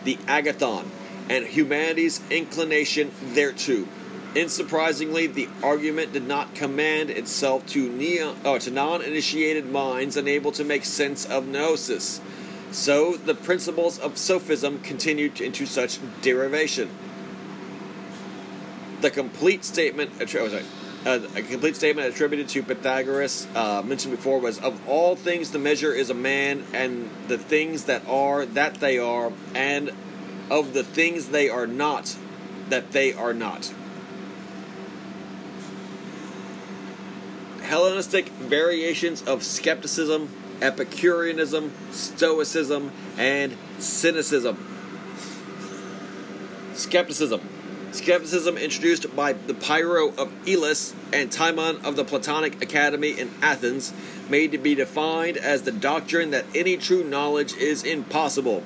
[SPEAKER 2] the agathon, and humanity's inclination thereto. Unsurprisingly, the argument did not command itself to, neo, uh, to non initiated minds unable to make sense of gnosis. So the principles of sophism continued into such derivation. The complete statement, oh, sorry, uh, a complete statement attributed to Protagoras, uh, mentioned before, was of all things the measure is a man, and the things that are, that they are, and of the things they are not, that they are not. Hellenistic variations of skepticism, Epicureanism, Stoicism, and Cynicism. Skepticism. Skepticism introduced by the Pyrrho of Elis and Timon of the Platonic Academy in Athens, made to be defined as the doctrine that any true knowledge is impossible,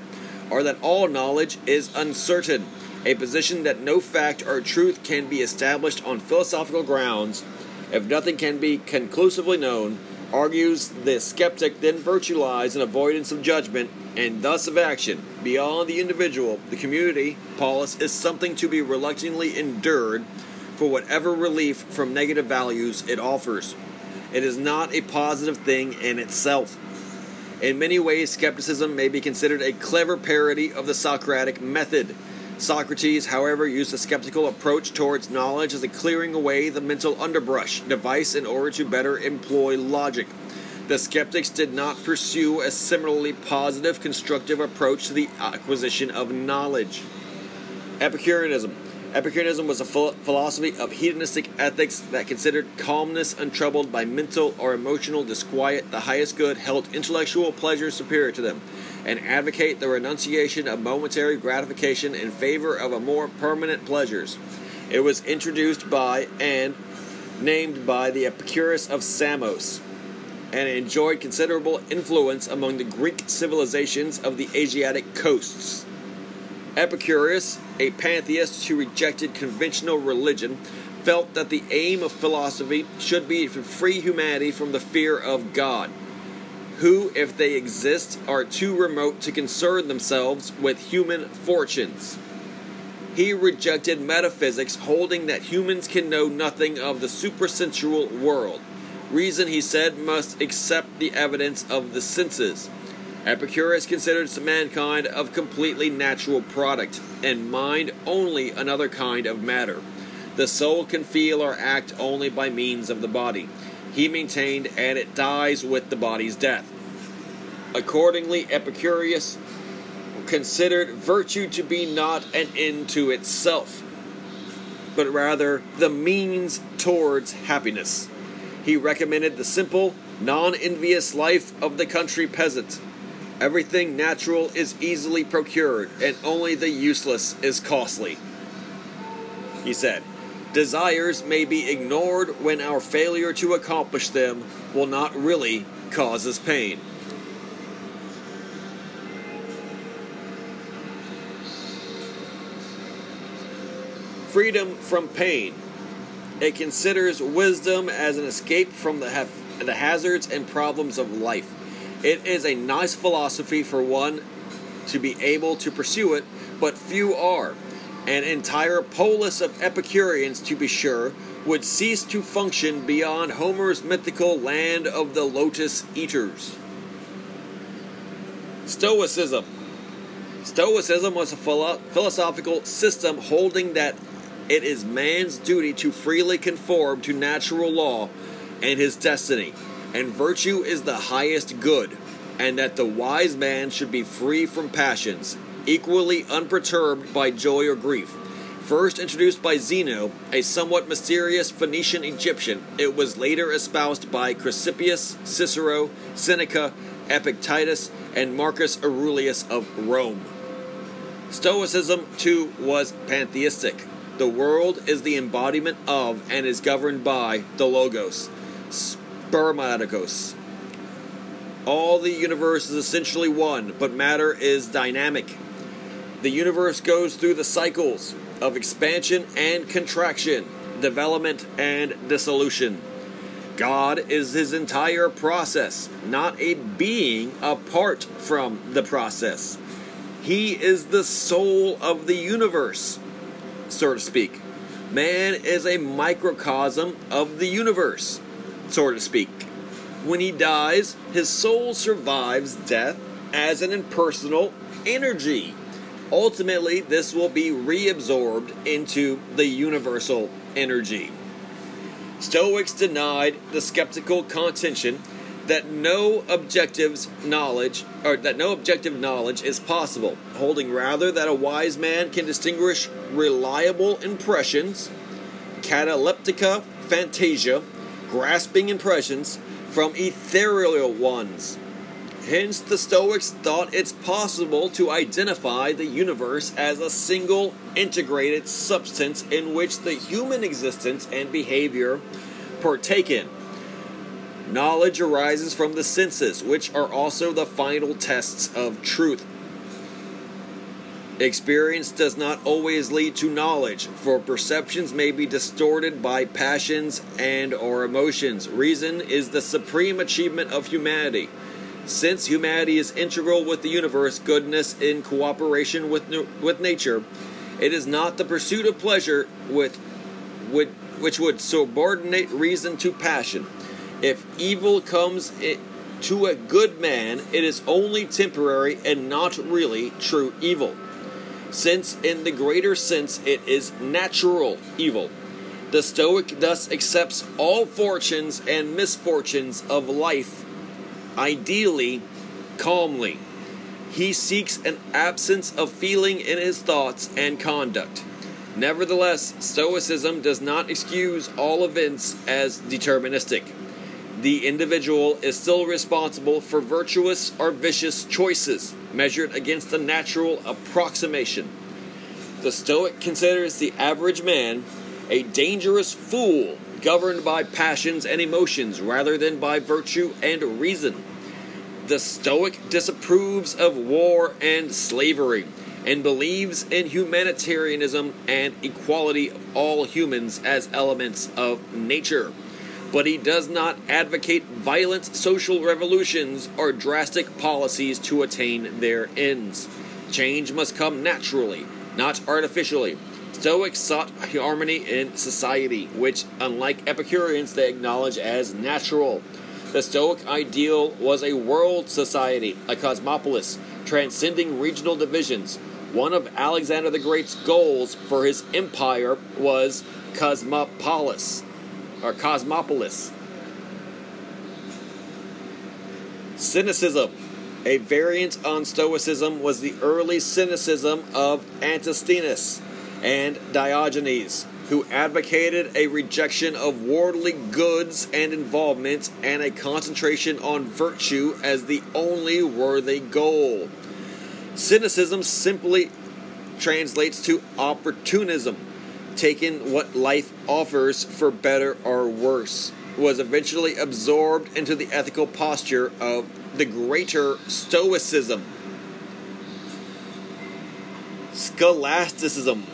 [SPEAKER 2] or that all knowledge is uncertain, a position that no fact or truth can be established on philosophical grounds if nothing can be conclusively known, argues the skeptic, then virtue lies in avoidance of judgment and thus of action. Beyond the individual, the community, polis, is something to be reluctantly endured for whatever relief from negative values it offers. It is not a positive thing in itself. In many ways, skepticism may be considered a clever parody of the Socratic method. Socrates, however, used a skeptical approach towards knowledge as a clearing away the mental underbrush device in order to better employ logic. The skeptics did not pursue a similarly positive, constructive approach to the acquisition of knowledge. Epicureanism. Epicureanism was a philosophy of hedonistic ethics that considered calmness untroubled by mental or emotional disquiet the highest good, held intellectual pleasure superior to them, and advocate the renunciation of momentary gratification in favor of a more permanent pleasures. It was introduced by and named by the Epicurus of Samos, and enjoyed considerable influence among the Greek civilizations of the Asiatic coasts. Epicurus, a pantheist who rejected conventional religion, felt that the aim of philosophy should be to free humanity from the fear of God, who, if they exist, are too remote to concern themselves with human fortunes. He rejected metaphysics, holding that humans can know nothing of the supersensual world. Reason, he said, must accept the evidence of the senses. Epicurus considered mankind of completely natural product, and mind only another kind of matter. The soul can feel or act only by means of the body. He maintained, and it dies with the body's death. Accordingly, Epicurus considered virtue to be not an end to itself, but rather the means towards happiness. He recommended the simple, non envious life of the country peasant. Everything natural is easily procured, and only the useless is costly. He said, Desires may be ignored when our failure to accomplish them will not really cause us pain. Freedom from pain. It considers wisdom as an escape from the, ha- the hazards and problems of life. It is a nice philosophy for one to be able to pursue it, but few are. An entire polis of Epicureans, to be sure, would cease to function beyond Homer's mythical land of the lotus eaters. Stoicism. Stoicism was a philo- philosophical system holding that it is man's duty to freely conform to natural law and his destiny, and virtue is the highest good, and that the wise man should be free from passions, equally unperturbed by joy or grief. First introduced by Zeno, a somewhat mysterious Phoenician Egyptian, it was later espoused by Chrysippus, Cicero, Seneca, Epictetus, and Marcus Aurelius of Rome. Stoicism, too, was pantheistic. The world is the embodiment of and is governed by the Logos, Spermaticos. All the universe is essentially one, but matter is dynamic. The universe goes through the cycles of expansion and contraction, development and dissolution. God is his entire process, not a being apart from the process. He is the soul of the universe so to speak. Man is a microcosm of the universe, so to speak. When he dies, his soul survives death as an impersonal energy. Ultimately, this will be reabsorbed into the universal energy. Stoics denied the skeptical contention that no objectives knowledge or that no objective knowledge is possible, holding rather that a wise man can distinguish reliable impressions, cataleptica phantasia, grasping impressions from ethereal ones. Hence, the Stoics thought it's possible to identify the universe as a single integrated substance in which the human existence and behavior partake in. Knowledge arises from the senses, which are also the final tests of truth. Experience does not always lead to knowledge, for perceptions may be distorted by passions and or emotions. Reason is the supreme achievement of humanity. Since humanity is integral with the universe, goodness in cooperation with with nature, it is not the pursuit of pleasure with, with which would subordinate reason to passion. If evil comes to a good man, it is only temporary and not really true evil. Since, in the greater sense, it is natural evil. The Stoic thus accepts all fortunes and misfortunes of life, ideally, calmly. He seeks an absence of feeling in his thoughts and conduct. Nevertheless, Stoicism does not excuse all events as deterministic the individual is still responsible for virtuous or vicious choices measured against a natural approximation. The Stoic considers the average man a dangerous fool governed by passions and emotions rather than by virtue and reason. The Stoic disapproves of war and slavery and believes in humanitarianism and equality of all humans as elements of nature but he does not advocate violent social revolutions or drastic policies to attain their ends. Change must come naturally, not artificially. Stoics sought harmony in society, which, unlike Epicureans, they acknowledge as natural. The Stoic ideal was a world society, a cosmopolis, transcending regional divisions. One of Alexander the Great's goals for his empire was cosmopolis or Cosmopolis. Cynicism. A variant on Stoicism was the early cynicism of Antisthenes and Diogenes, who advocated a rejection of worldly goods and involvement and a concentration on virtue as the only worthy goal. Cynicism simply translates to opportunism, taking what life offers for better or worse, was eventually absorbed into the ethical posture of the greater Stoicism. Scholasticism.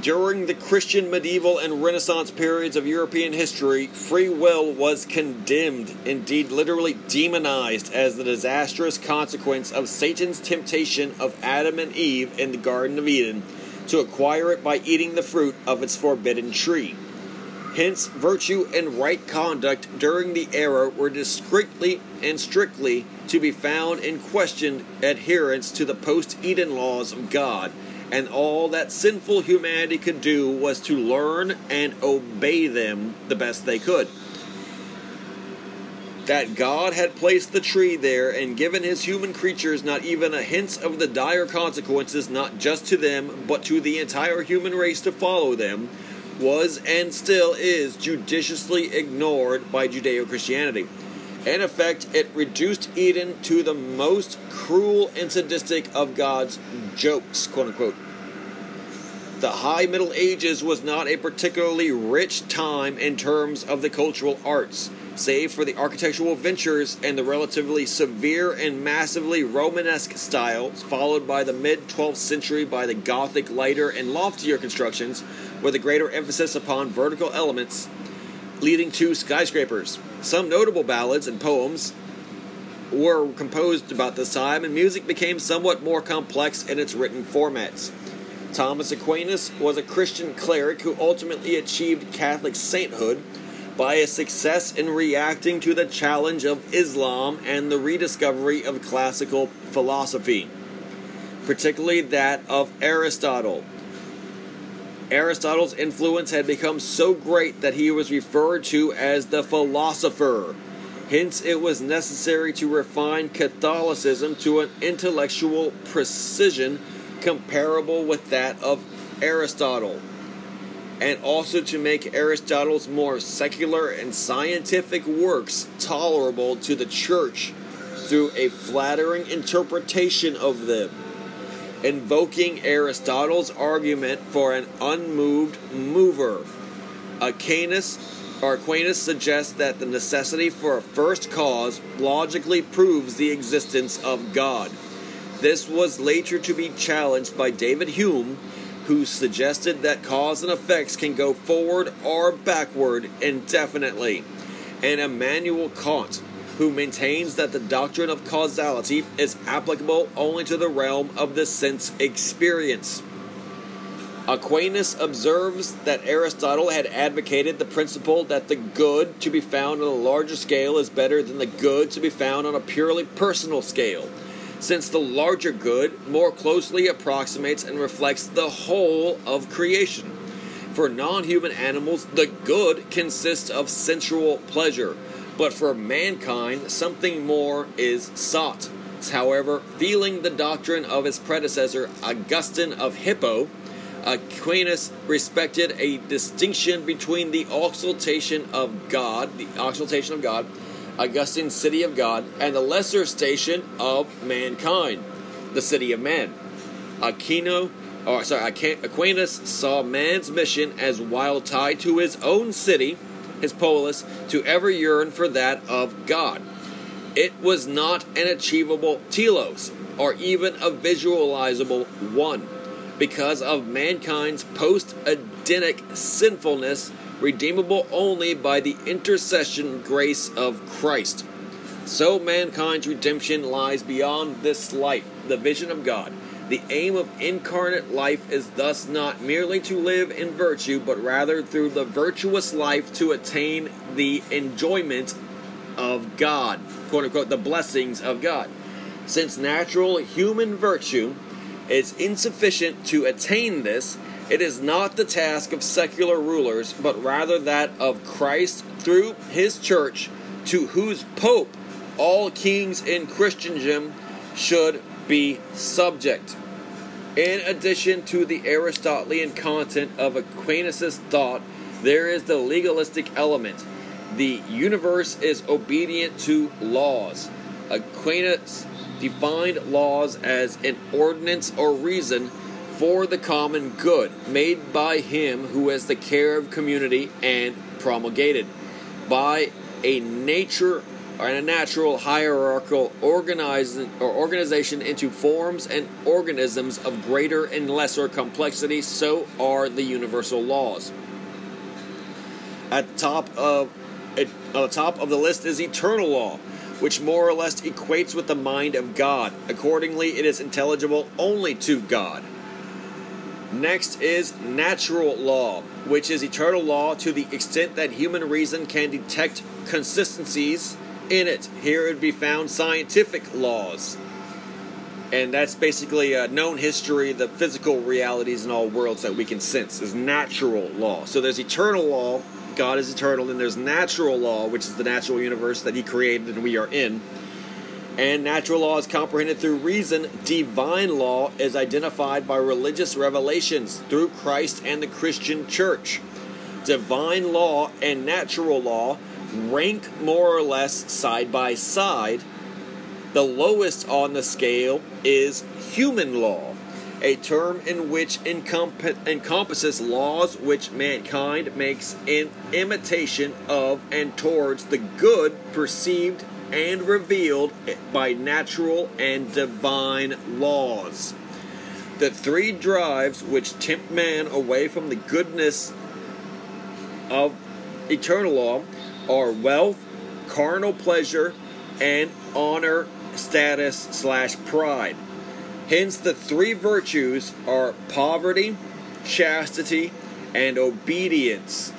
[SPEAKER 2] During the Christian medieval and Renaissance periods of European history, free will was condemned, indeed literally demonized, as the disastrous consequence of Satan's temptation of Adam and Eve in the Garden of Eden to acquire it by eating the fruit of its forbidden tree. Hence, virtue and right conduct during the era were discreetly and strictly to be found in questioned adherence to the post Eden laws of God and all that sinful humanity could do was to learn and obey them the best they could. That God had placed the tree there and given his human creatures not even a hint of the dire consequences, not just to them, but to the entire human race to follow them, was and still is judiciously ignored by Judeo Christianity. In effect, it reduced Eden to the most cruel and sadistic of God's jokes, quote unquote. The High Middle Ages was not a particularly rich time in terms of the cultural arts, save for the architectural ventures and the relatively severe and massively Romanesque styles, followed by the mid 12th century by the Gothic lighter and loftier constructions, with a greater emphasis upon vertical elements, leading to skyscrapers. Some notable ballads and poems were composed about this time, and music became somewhat more complex in its written formats. Thomas Aquinas was a Christian cleric who ultimately achieved Catholic sainthood by his success in reacting to the challenge of Islam and the rediscovery of classical philosophy, particularly that of Aristotle. Aristotle's influence had become so great that he was referred to as the philosopher. Hence, it was necessary to refine Catholicism to an intellectual precision comparable with that of Aristotle, and also to make Aristotle's more secular and scientific works tolerable to the church through a flattering interpretation of them invoking Aristotle's argument for an unmoved mover. Aquinas or Aquinas suggests that the necessity for a first cause logically proves the existence of God. This was later to be challenged by David Hume, who suggested that cause and effects can go forward or backward indefinitely, and Immanuel Kant, who maintains that the doctrine of causality is applicable only to the realm of the sense experience. Aquinas observes that Aristotle had advocated the principle that the good to be found on a larger scale is better than the good to be found on a purely personal scale, since the larger good more closely approximates and reflects the whole of creation. For non human animals, the good consists of sensual pleasure but for mankind, something more is sought. However, feeling the doctrine of his predecessor, Augustine of Hippo, Aquinas respected a distinction between the exaltation of God, the exaltation of God, Augustine's city of God, and the lesser station of mankind, the city of man. Aquino, or sorry, Aquinas saw man's mission as while tied to his own city, his polis, to ever yearn for that of God. It was not an achievable telos, or even a visualizable one, because of mankind's post Edenic sinfulness, redeemable only by the intercession grace of Christ. So mankind's redemption lies beyond this life, the vision of God. The aim of incarnate life is thus not merely to live in virtue, but rather through the virtuous life to attain the enjoyment of God, quote unquote, the blessings of God. Since natural human virtue is insufficient to attain this, it is not the task of secular rulers, but rather that of Christ through his church, to whose Pope all kings in Christendom should be subject. In addition to the Aristotelian content of Aquinas' thought, there is the legalistic element. The universe is obedient to laws. Aquinas defined laws as an ordinance or reason for the common good made by him who has the care of community and promulgated. By a nature or a natural hierarchical organizing or organization into forms and organisms of greater and lesser complexity so are the universal laws. At the top of at the top of the list is eternal law which more or less equates with the mind of God. Accordingly it is intelligible only to God Next is natural law, which is eternal law to the extent that human reason can detect consistencies in it. Here would be found scientific laws. And that's basically a known history, the physical realities in all worlds that we can sense is natural law. So there's eternal law, God is eternal, and there's natural law, which is the natural universe that He created and we are in and natural law is comprehended through reason. Divine law is identified by religious revelations through Christ and the Christian church. Divine law and natural law rank more or less side by side. The lowest on the scale is human law, a term in which encomp- encompasses laws which mankind makes in imitation of and towards the good perceived and revealed by natural and divine laws. The three drives which tempt man away from the goodness of eternal law are wealth, carnal pleasure, and honor, status, slash pride. Hence, the three virtues are poverty, chastity, and obedience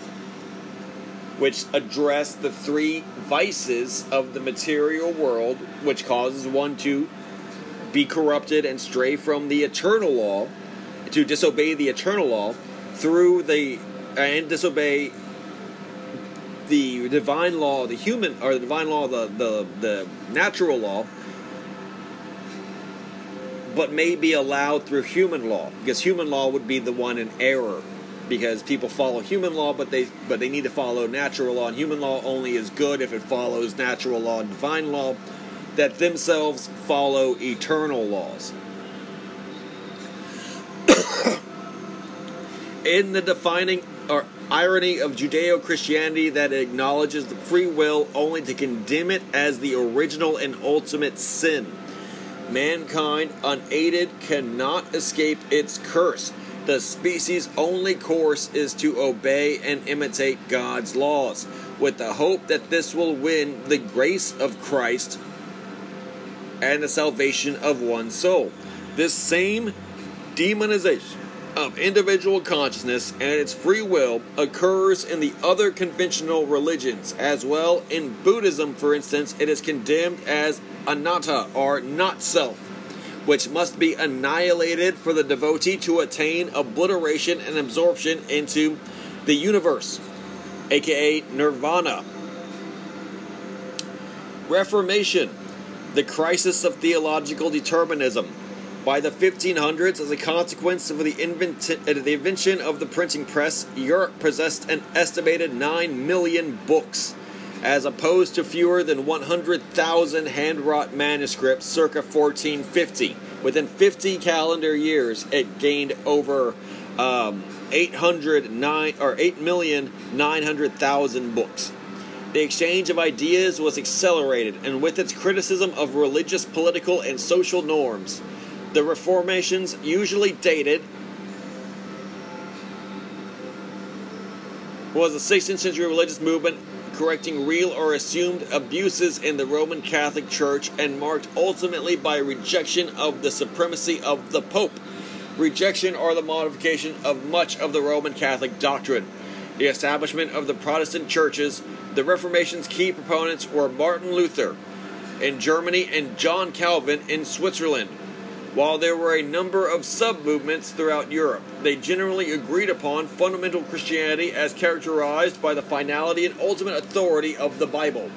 [SPEAKER 2] which address the three vices of the material world, which causes one to be corrupted and stray from the eternal law, to disobey the eternal law through the and disobey the divine law, the human or the divine law, the the, the natural law, but may be allowed through human law, because human law would be the one in error because people follow human law, but they but they need to follow natural law. And human law only is good if it follows natural law and divine law, that themselves follow eternal laws. In the defining or irony of Judeo Christianity that acknowledges the free will only to condemn it as the original and ultimate sin. Mankind, unaided, cannot escape its curse the species' only course is to obey and imitate God's laws, with the hope that this will win the grace of Christ and the salvation of one soul. This same demonization of individual consciousness and its free will occurs in the other conventional religions as well. In Buddhism, for instance, it is condemned as anatta or not self which must be annihilated for the devotee to attain obliteration and absorption into the universe, aka nirvana. Reformation, the crisis of theological determinism. By the 1500s, as a consequence of the, uh, the invention of the printing press, Europe possessed an estimated 9 million books as opposed to fewer than 100,000 handwrought manuscripts circa 1450. Within 50 calendar years, it gained over um, 809 or 8,900,000 books. The exchange of ideas was accelerated, and with its criticism of religious, political, and social norms, the Reformations, usually dated, was a 16th century religious movement correcting real or assumed abuses in the Roman Catholic Church and marked ultimately by rejection of the supremacy of the Pope, rejection or the modification of much of the Roman Catholic doctrine, the establishment of the Protestant churches. The Reformation's key proponents were Martin Luther in Germany and John Calvin in Switzerland. While there were a number of sub movements throughout Europe, they generally agreed upon fundamental Christianity as characterized by the finality and ultimate authority of the Bible.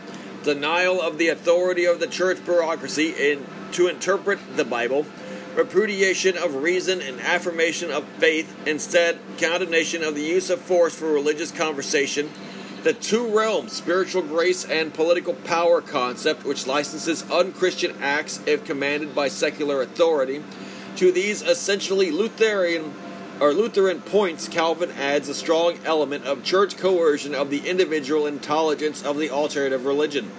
[SPEAKER 2] denial of the authority of the church bureaucracy in, to interpret the Bible, repudiation of reason and affirmation of faith, instead, condemnation of the use of force for religious conversation, the two realms, spiritual grace and political power concept, which licenses unchristian acts if commanded by secular authority. To these essentially Lutheran or Lutheran points, Calvin adds a strong element of church coercion of the individual intelligence of the alternative religion.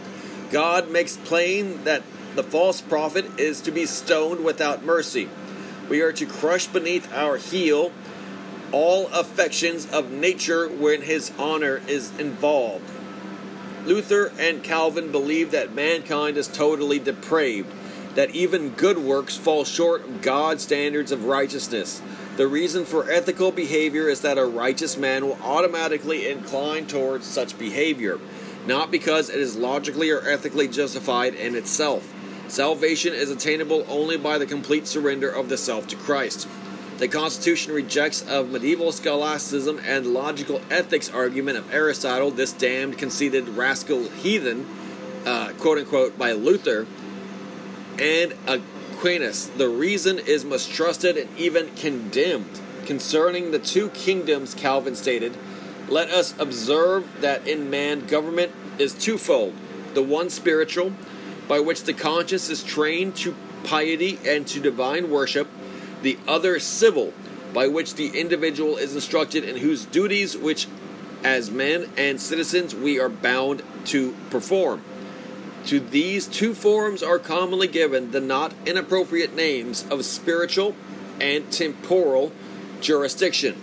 [SPEAKER 2] God makes plain that the false prophet is to be stoned without mercy. We are to crush beneath our heel all affections of nature when his honor is involved. Luther and Calvin believe that mankind is totally depraved, that even good works fall short of God's standards of righteousness. The reason for ethical behavior is that a righteous man will automatically incline towards such behavior, not because it is logically or ethically justified in itself. Salvation is attainable only by the complete surrender of the self to Christ. The Constitution rejects of medieval scholasticism and logical ethics argument of Aristotle, this damned, conceited, rascal heathen, uh, quote unquote, by Luther, and Aquinas. The reason is mistrusted and even condemned. Concerning the two kingdoms, Calvin stated, Let us observe that in man government is twofold the one spiritual, by which the conscience is trained to piety and to divine worship, the other civil, by which the individual is instructed in whose duties, which as men and citizens we are bound to perform. To these two forms are commonly given the not inappropriate names of spiritual and temporal jurisdiction,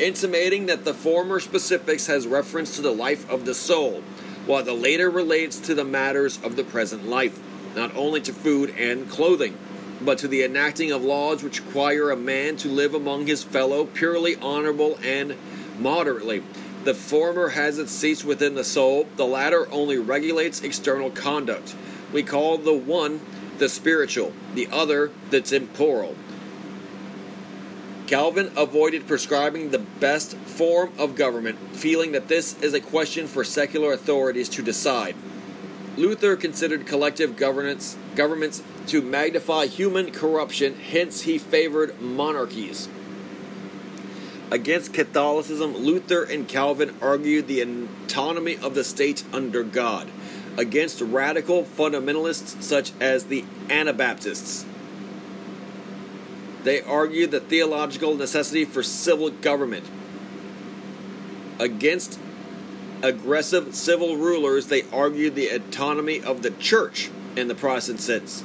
[SPEAKER 2] intimating that the former specifics has reference to the life of the soul, while the later relates to the matters of the present life, not only to food and clothing, but to the enacting of laws which require a man to live among his fellow purely honorable and moderately the former has its seats within the soul, the latter only regulates external conduct. We call the one the spiritual, the other the temporal. Calvin avoided prescribing the best form of government, feeling that this is a question for secular authorities to decide. Luther considered collective governance governments to magnify human corruption, hence he favored monarchies. Against Catholicism, Luther and Calvin argued the autonomy of the state under God. Against radical fundamentalists such as the Anabaptists, they argued the theological necessity for civil government. Against aggressive civil rulers, they argued the autonomy of the church in the Protestant sense.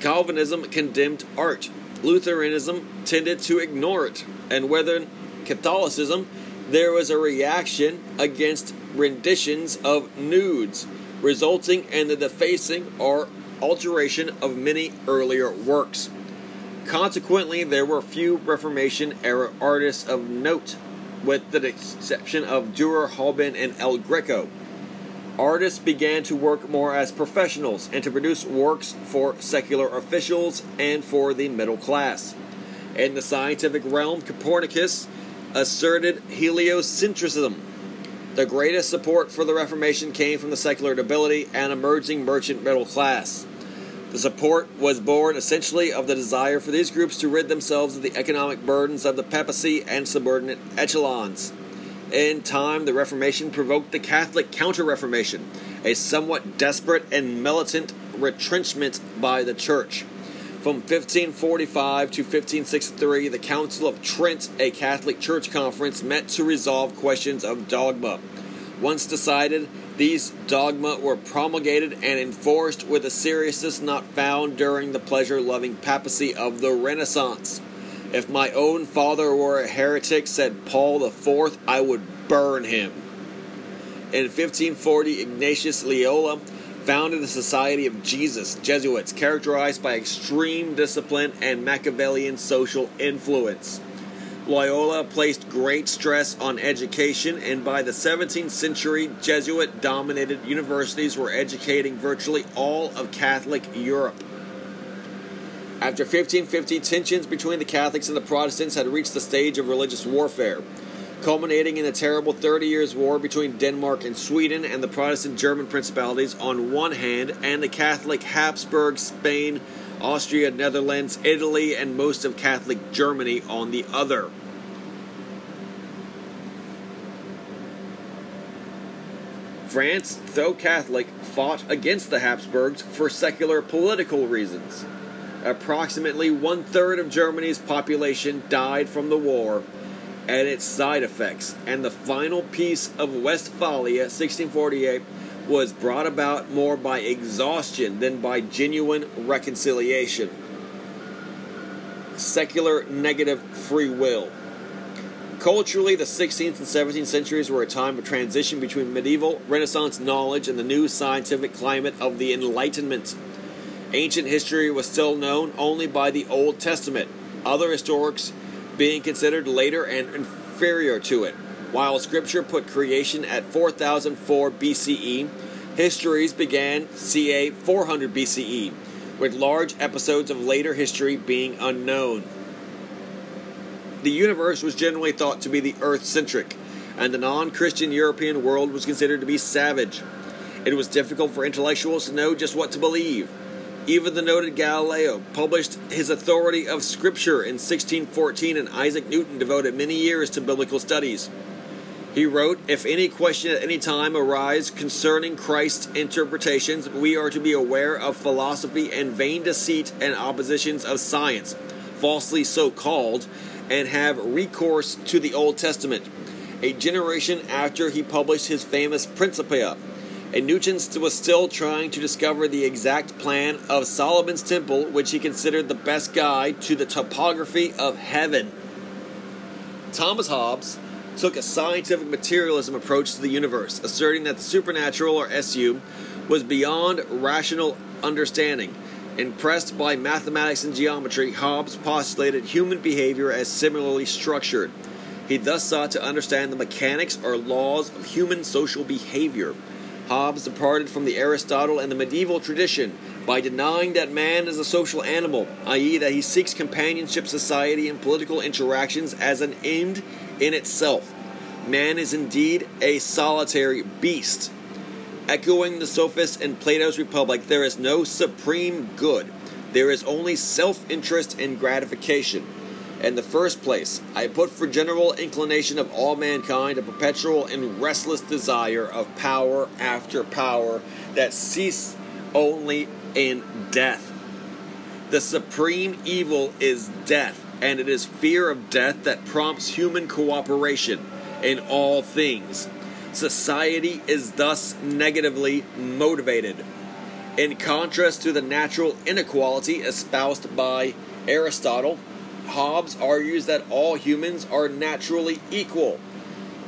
[SPEAKER 2] Calvinism condemned art. Lutheranism tended to ignore it, and whether Catholicism, there was a reaction against renditions of nudes, resulting in the defacing or alteration of many earlier works. Consequently, there were few Reformation era artists of note, with the exception of Durer, Holbein, and El Greco. Artists began to work more as professionals and to produce works for secular officials and for the middle class. In the scientific realm, Copernicus asserted heliocentrism. The greatest support for the Reformation came from the secular nobility and emerging merchant middle class. The support was born essentially of the desire for these groups to rid themselves of the economic burdens of the papacy and subordinate echelons. In time, the Reformation provoked the Catholic Counter Reformation, a somewhat desperate and militant retrenchment by the Church. From 1545 to 1563, the Council of Trent, a Catholic Church conference, met to resolve questions of dogma. Once decided, these dogma were promulgated and enforced with a seriousness not found during the pleasure loving papacy of the Renaissance. If my own father were a heretic, said Paul IV, I would burn him. In 1540, Ignatius Loyola founded the Society of Jesus, Jesuits, characterized by extreme discipline and Machiavellian social influence. Loyola placed great stress on education, and by the 17th century, Jesuit dominated universities were educating virtually all of Catholic Europe. After 1550, tensions between the Catholics and the Protestants had reached the stage of religious warfare. culminating in the terrible Thirty Years' War between Denmark and Sweden and the Protestant German principalities on one hand, and the Catholic Habsburg, Spain, Austria, Netherlands, Italy, and most of Catholic Germany on the other. France, though Catholic, fought against the Habsburgs for secular political reasons. Approximately one third of Germany's population died from the war and its side effects, and the final peace of Westphalia, 1648, was brought about more by exhaustion than by genuine reconciliation. Secular negative free will. Culturally, the 16th and 17th centuries were a time of transition between medieval Renaissance knowledge and the new scientific climate of the Enlightenment. Ancient history was still known only by the Old Testament, other historics being considered later and inferior to it. While Scripture put creation at 4004 BCE, histories began ca 400 BCE, with large episodes of later history being unknown the universe was generally thought to be the earth centric, and the non Christian European world was considered to be savage. It was difficult for intellectuals to know just what to believe. Even the noted Galileo published his Authority of Scripture in 1614, and Isaac Newton devoted many years to biblical studies. He wrote, If any question at any time arise concerning Christ's interpretations, we are to be aware of philosophy and vain deceit and oppositions of science, falsely so called, and have recourse to the Old Testament. A generation after he published his famous Principia, and Newton was still trying to discover the exact plan of Solomon's temple, which he considered the best guide to the topography of heaven. Thomas Hobbes took a scientific materialism approach to the universe, asserting that the supernatural, or SU, was beyond rational understanding Impressed by mathematics and geometry, Hobbes postulated human behavior as similarly structured. He thus sought to understand the mechanics or laws of human social behavior. Hobbes departed from the Aristotle and the medieval tradition by denying that man is a social animal, i.e., that he seeks companionship, society, and political interactions as an end in itself. Man is indeed a solitary beast. Echoing the sophists in Plato's Republic, there is no supreme good. There is only self interest and gratification. In the first place, I put for general inclination of all mankind a perpetual and restless desire of power after power that cease only in death. The supreme evil is death, and it is fear of death that prompts human cooperation in all things. Society is thus negatively motivated. In contrast to the natural inequality espoused by Aristotle, Hobbes argues that all humans are naturally equal.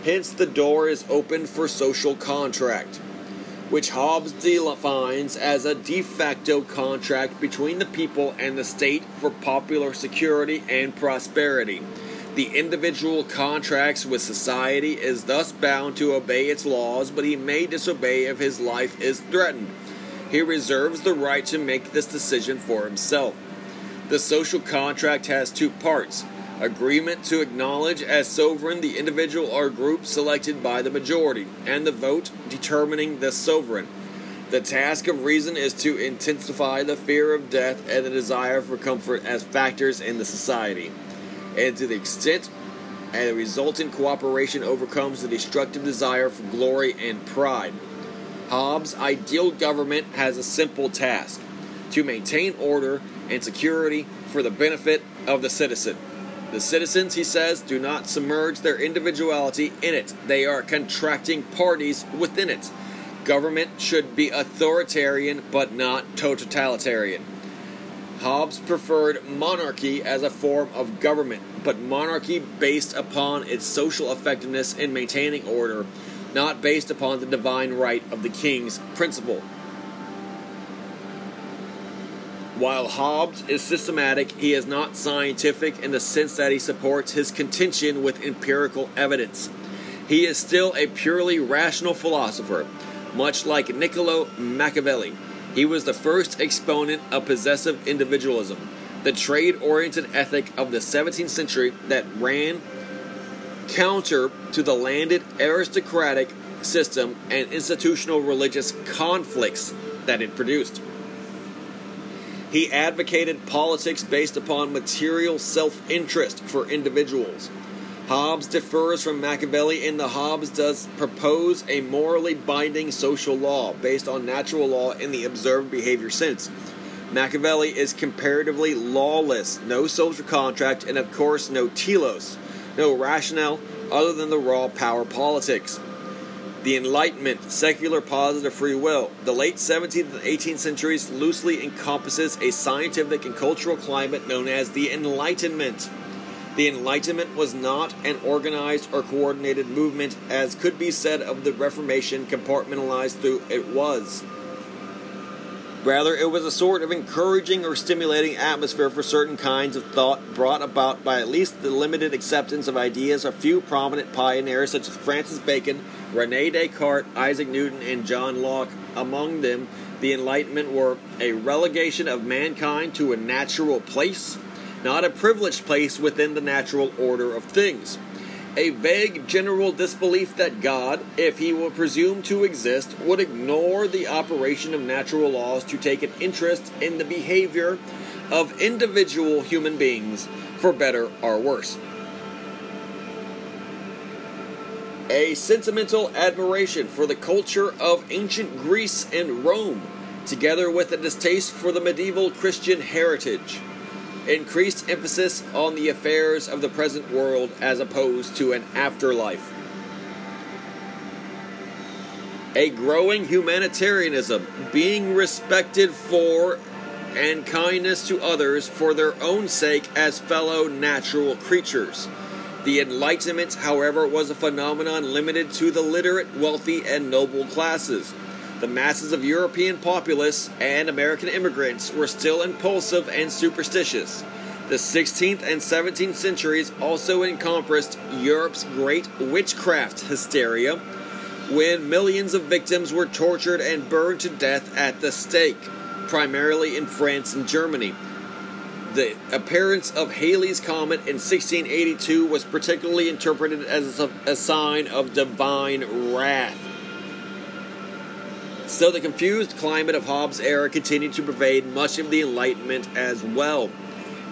[SPEAKER 2] Hence, the door is open for social contract, which Hobbes defines as a de facto contract between the people and the state for popular security and prosperity the individual contracts with society is thus bound to obey its laws, but he may disobey if his life is threatened. He reserves the right to make this decision for himself. The social contract has two parts agreement to acknowledge as sovereign the individual or group selected by the majority, and the vote determining the sovereign. The task of reason is to intensify the fear of death and the desire for comfort as factors in the society and to the extent and the resultant cooperation overcomes the destructive desire for glory and pride. Hobbes' ideal government has a simple task to maintain order and security for the benefit of the citizen. The citizens, he says, do not submerge their individuality in it, they are contracting parties within it. Government should be authoritarian but not totalitarian. Hobbes preferred monarchy as a form of government, but monarchy based upon its social effectiveness in maintaining order, not based upon the divine right of the king's principle. While Hobbes is systematic, he is not scientific in the sense that he supports his contention with empirical evidence. He is still a purely rational philosopher, much like Niccolo Machiavelli. He was the first exponent of possessive individualism, the trade oriented ethic of the 17th century that ran counter to the landed aristocratic system and institutional religious conflicts that it produced. He advocated politics based upon material self interest for individuals. Hobbes differs from Machiavelli in that Hobbes does propose a morally binding social law based on natural law in the observed behavior sense. Machiavelli is comparatively lawless, no social contract, and of course no telos, no rationale other than the raw power politics. The Enlightenment, secular positive free will. The late 17th and 18th centuries loosely encompasses a scientific and cultural climate known as the Enlightenment. The Enlightenment was not an organized or coordinated movement, as could be said of the Reformation, compartmentalized through it was. Rather, it was a sort of encouraging or stimulating atmosphere for certain kinds of thought brought about by at least the limited acceptance of ideas of few prominent pioneers such as Francis Bacon, Rene Descartes, Isaac Newton, and John Locke. Among them, the Enlightenment were a relegation of mankind to a natural place, not a privileged place within the natural order of things a vague general disbelief that God, if he were presumed to exist, would ignore the operation of natural laws to take an interest in the behavior of individual human beings, for better or worse. A sentimental admiration for the culture of ancient Greece and Rome, together with a distaste for the medieval Christian heritage increased emphasis on the affairs of the present world as opposed to an afterlife. A growing humanitarianism, being respected for and kindness to others for their own sake as fellow natural creatures. The Enlightenment, however, was a phenomenon limited to the literate, wealthy, and noble classes the masses of European populace and American immigrants were still impulsive and superstitious. The 16th and 17th centuries also encompassed Europe's great witchcraft hysteria, when millions of victims were tortured and burned to death at the stake, primarily in France and Germany. The appearance of Halley's Comet in 1682 was particularly interpreted as a, a sign of divine wrath. Still, the confused climate of Hobbes' era continued to pervade much of the Enlightenment as well.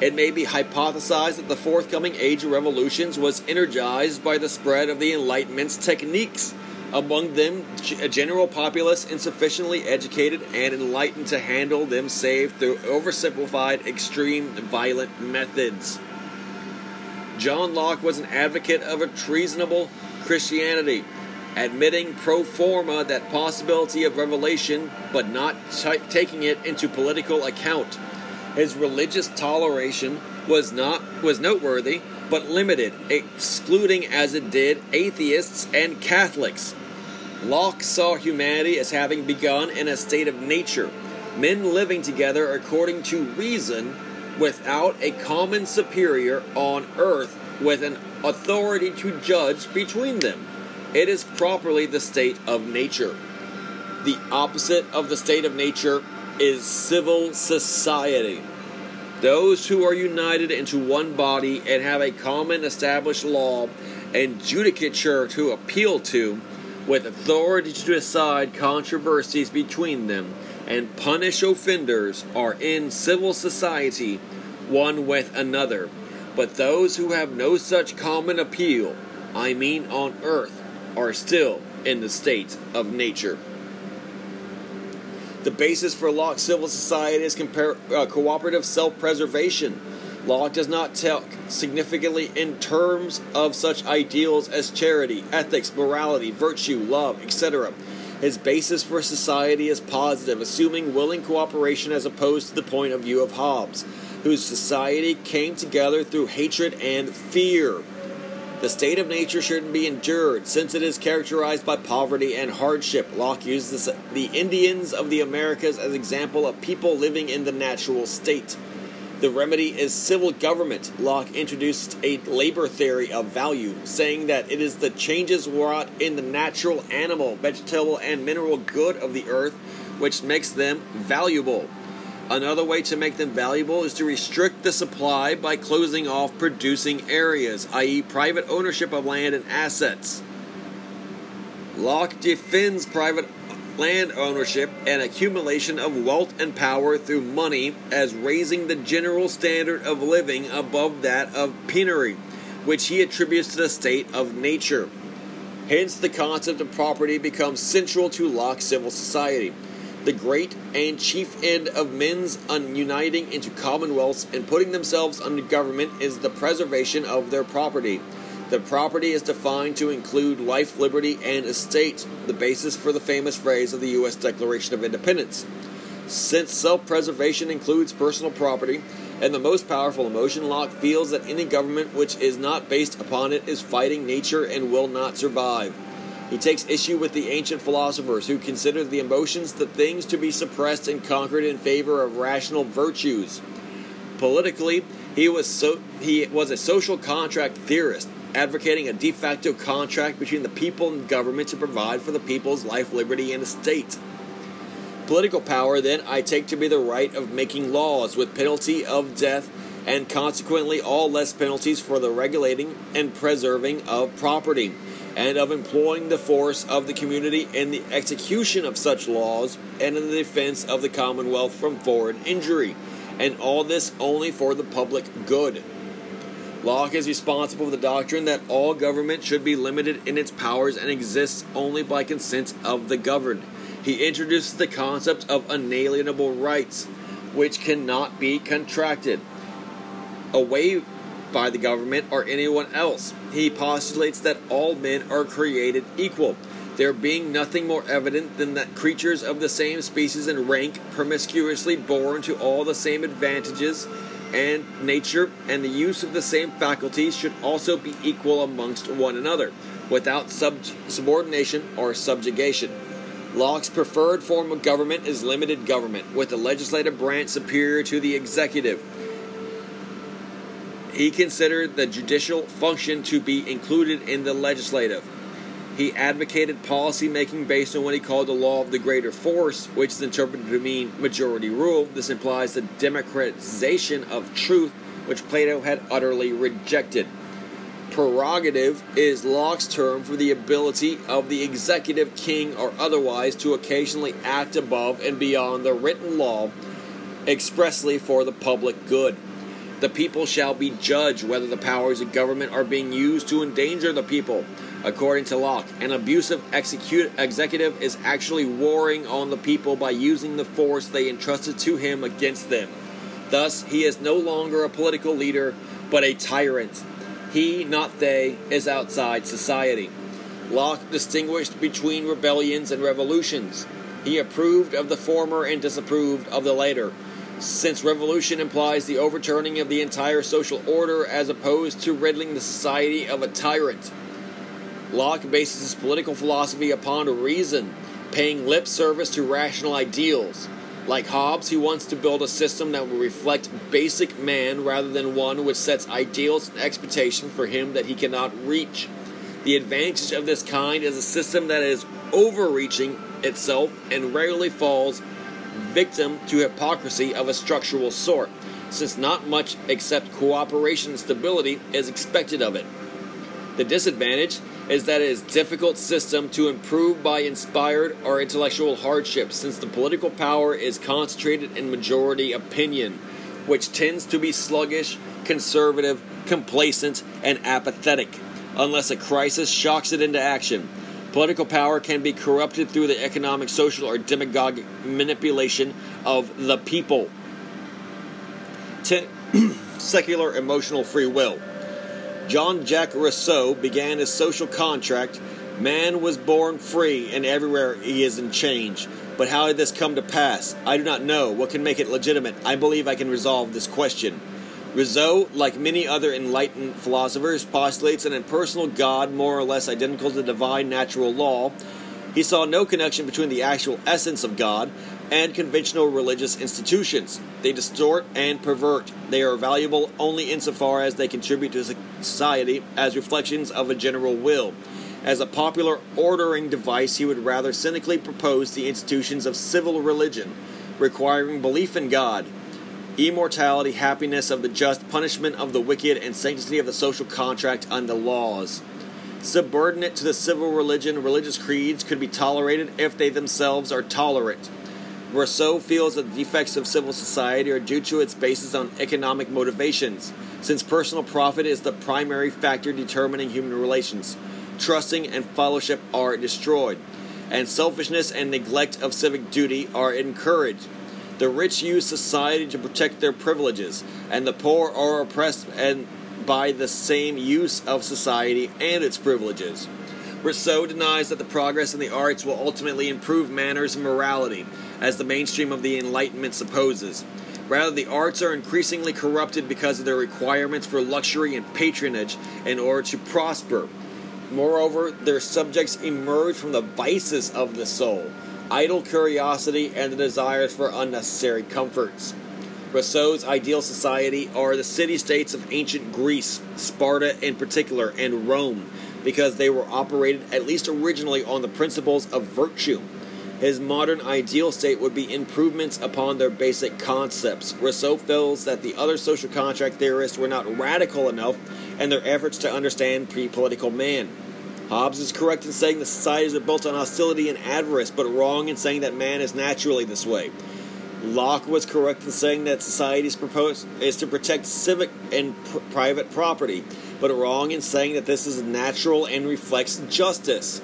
[SPEAKER 2] It may be hypothesized that the forthcoming Age of Revolutions was energized by the spread of the Enlightenment's techniques, among them a general populace insufficiently educated and enlightened to handle them save through oversimplified, extreme, violent methods. John Locke was an advocate of a treasonable Christianity admitting pro forma that possibility of revelation, but not t- taking it into political account. His religious toleration was not was noteworthy, but limited, excluding as it did atheists and Catholics. Locke saw humanity as having begun in a state of nature, men living together according to reason without a common superior on earth with an authority to judge between them. It is properly the state of nature. The opposite of the state of nature is civil society. Those who are united into one body and have a common established law and judicature to appeal to, with authority to decide controversies between them and punish offenders, are in civil society one with another. But those who have no such common appeal, I mean on earth, are still in the state of nature. The basis for Locke's civil society is compar- uh, cooperative self preservation. Locke does not talk significantly in terms of such ideals as charity, ethics, morality, virtue, love, etc. His basis for society is positive, assuming willing cooperation as opposed to the point of view of Hobbes, whose society came together through hatred and fear. The state of nature shouldn't be endured, since it is characterized by poverty and hardship. Locke uses the Indians of the Americas as example of people living in the natural state. The remedy is civil government. Locke introduced a labor theory of value, saying that it is the changes wrought in the natural, animal, vegetable, and mineral good of the earth which makes them valuable. Another way to make them valuable is to restrict the supply by closing off producing areas, i.e., private ownership of land and assets. Locke defends private land ownership and accumulation of wealth and power through money as raising the general standard of living above that of penury, which he attributes to the state of nature. Hence, the concept of property becomes central to Locke's civil society the great and chief end of men's uniting into commonwealths and putting themselves under government is the preservation of their property. The property is defined to include life, liberty, and estate, the basis for the famous phrase of the U.S. Declaration of Independence. Since self preservation includes personal property and the most powerful emotion, Locke feels that any government which is not based upon it is fighting nature and will not survive. He takes issue with the ancient philosophers who considered the emotions the things to be suppressed and conquered in favor of rational virtues. Politically, he was so he was a social contract theorist, advocating a de facto contract between the people and government to provide for the people's life, liberty, and estate. Political power, then, I take to be the right of making laws with penalty of death and consequently all less penalties for the regulating and preserving of property and of employing the force of the community in the execution of such laws and in the defense of the Commonwealth from foreign injury, and all this only for the public good. Locke is responsible for the doctrine that all government should be limited in its powers and exists only by consent of the governed. He introduces the concept of unalienable rights, which cannot be contracted away by the government or anyone else. He postulates that all men are created equal, there being nothing more evident than that creatures of the same species and rank, promiscuously born to all the same advantages and nature, and the use of the same faculties should also be equal amongst one another, without sub- subordination or subjugation. Locke's preferred form of government is limited government, with the legislative branch superior to the executive he considered the judicial function to be included in the legislative. He advocated policy making based on what he called the law of the greater force, which is interpreted to mean majority rule. This implies the democratization of truth, which Plato had utterly rejected. Prerogative is Locke's term for the ability of the executive, king, or otherwise to occasionally act above and beyond the written law expressly for the public good. The people shall be judged whether the powers of government are being used to endanger the people. According to Locke, an abusive executive is actually warring on the people by using the force they entrusted to him against them. Thus, he is no longer a political leader, but a tyrant. He, not they, is outside society. Locke distinguished between rebellions and revolutions. He approved of the former and disapproved of the later since revolution implies the overturning of the entire social order as opposed to riddling the society of a tyrant. Locke bases his political philosophy upon reason, paying lip service to rational ideals. Like Hobbes, he wants to build a system that will reflect basic man rather than one which sets ideals and expectations for him that he cannot reach. The advantage of this kind is a system that is overreaching itself and rarely falls victim to hypocrisy of a structural sort, since not much except cooperation and stability is expected of it. The disadvantage is that it is a difficult system to improve by inspired or intellectual hardship, since the political power is concentrated in majority opinion, which tends to be sluggish, conservative, complacent, and apathetic, unless a crisis shocks it into action. Political power can be corrupted through the economic, social, or demagogic manipulation of the people. secular emotional free will. John Jacques Rousseau began his social contract Man was born free, and everywhere he is in change. But how did this come to pass? I do not know. What can make it legitimate? I believe I can resolve this question. Rousseau, like many other enlightened philosophers, postulates an impersonal God more or less identical to divine natural law. He saw no connection between the actual essence of God and conventional religious institutions. They distort and pervert. They are valuable only insofar as they contribute to society as reflections of a general will. As a popular ordering device, he would rather cynically propose the institutions of civil religion
[SPEAKER 3] requiring belief in God, immortality, happiness of the just, punishment of the wicked, and sanctity of the social contract and the laws. Subordinate to the civil religion, religious creeds could be tolerated if they themselves are tolerant. Rousseau feels that the defects of civil society are due to its basis on economic motivations, since personal profit is the primary factor determining human relations. Trusting and fellowship are destroyed, and selfishness and neglect of civic duty are encouraged. The rich use society to protect their privileges, and the poor are oppressed and by the same use of society and its privileges. Rousseau denies that the progress in the arts will ultimately improve manners and morality, as the mainstream of the Enlightenment supposes. Rather, the arts are increasingly corrupted because of their requirements for luxury and patronage in order to prosper. Moreover, their subjects emerge from the vices of the soul, idle curiosity, and the desires for unnecessary comforts. Rousseau's ideal society are the city states of ancient Greece, Sparta in particular, and Rome, because they were operated, at least originally, on the principles of virtue. His modern ideal state would be improvements upon their basic concepts. Rousseau feels that the other social contract theorists were not radical enough in their efforts to understand pre political man. Hobbes is correct in saying that societies are built on hostility and avarice, but wrong in saying that man is naturally this way. Locke was correct in saying that society's purpose is to protect civic and pr- private property, but wrong in saying that this is natural and reflects justice.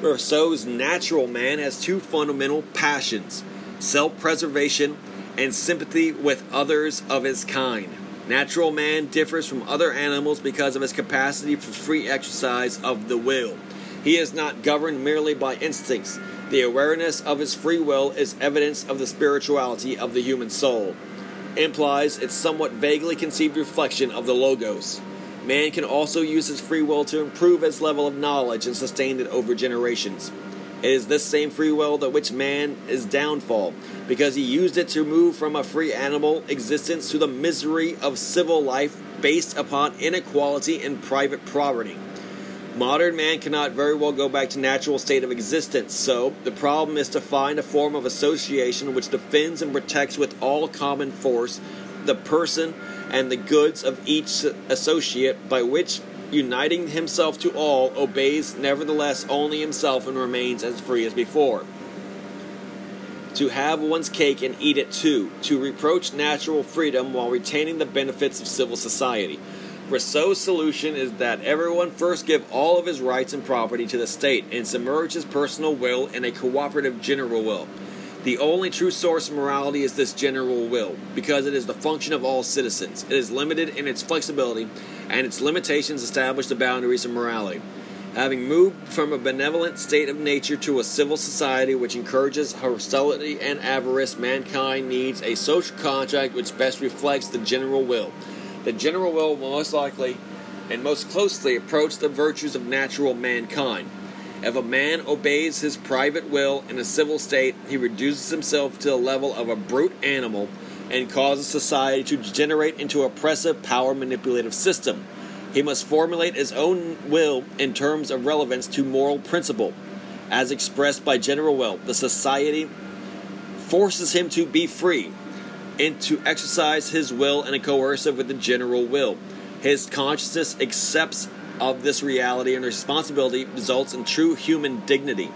[SPEAKER 3] Rousseau's natural man has two fundamental passions self preservation and sympathy with others of his kind. Natural man differs from other animals because of his capacity for free exercise of the will. He is not governed merely by instincts. The awareness of his free will is evidence of the spirituality of the human soul. Implies its somewhat vaguely conceived reflection of the Logos. Man can also use his free will to improve his level of knowledge and sustain it over generations. It is this same free will that which man is downfall, because he used it to move from a free animal existence to the misery of civil life based upon inequality and private property. Modern man cannot very well go back to natural state of existence, so the problem is to find a form of association which defends and protects with all common force the person and the goods of each associate, by which, uniting himself to all, obeys nevertheless only himself and remains as free as before. To have one's cake and eat it too, to reproach natural freedom while retaining the benefits of civil society. Rousseau's solution is that everyone first give all of his rights and property to the state and submerge his personal will in a cooperative general will. The only true source of morality is this general will, because it is the function of all citizens. It is limited in its flexibility, and its limitations establish the boundaries of morality. Having moved from a benevolent state of nature to a civil society which encourages hostility and avarice, mankind needs a social contract which best reflects the general will. The general will will most likely and most closely approach the virtues of natural mankind. If a man obeys his private will in a civil state, he reduces himself to the level of a brute animal and causes society to degenerate into oppressive power manipulative system. He must formulate his own will in terms of relevance to moral principle, as expressed by general will. The society forces him to be free and to exercise his will in a coercive with the general will. His consciousness accepts of this reality and responsibility results in true human dignity.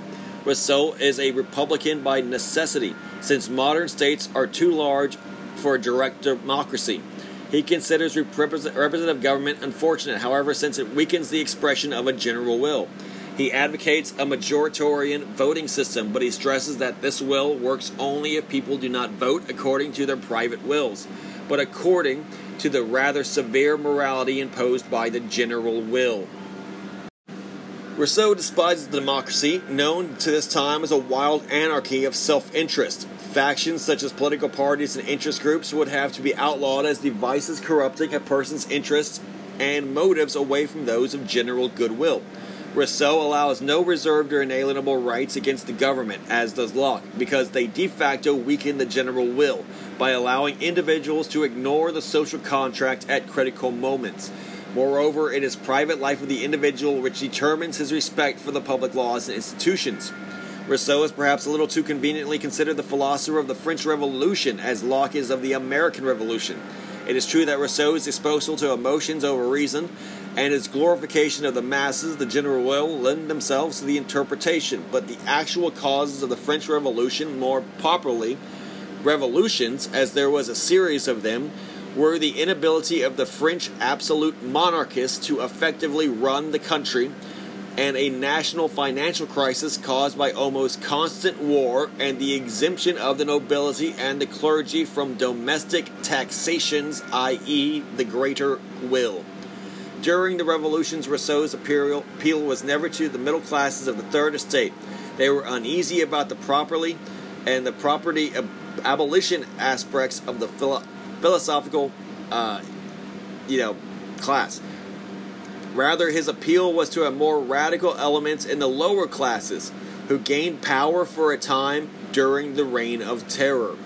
[SPEAKER 3] Rousseau is a Republican by necessity, since modern states are too large for direct democracy. He considers representative government unfortunate, however, since it weakens the expression of a general will. He advocates a majoritarian voting system, but he stresses that this will works only if people do not vote according to their private wills, but according to the rather severe morality imposed by the general will. Rousseau despises democracy, known to this time as a wild anarchy of self interest. Factions such as political parties and interest groups would have to be outlawed as devices corrupting a person's interests and motives away from those of general goodwill. Rousseau allows no reserved or inalienable rights against the government, as does Locke, because they de facto weaken the general will by allowing individuals to ignore the social contract at critical moments. Moreover, it is private life of the individual which determines his respect for the public laws and institutions. Rousseau is perhaps a little too conveniently considered the philosopher of the French Revolution, as Locke is of the American Revolution. It is true that Rousseau's disposal to emotions over reason and his glorification of the masses, the general will, lend themselves to the interpretation, but the actual causes of the French Revolution, more properly, revolutions, as there was a series of them, were the inability of the French absolute monarchists to effectively run the country and a national financial crisis caused by almost constant war and the exemption of the nobility and the clergy from domestic taxations, i.e., the greater will. During the revolutions, Rousseau's appeal was never to the middle classes of the Third Estate. They were uneasy about the property and the property ab- abolition aspects of the philo- philosophical, uh, you know, class. Rather, his appeal was to a more radical elements in the lower classes, who gained power for a time during the reign of terror.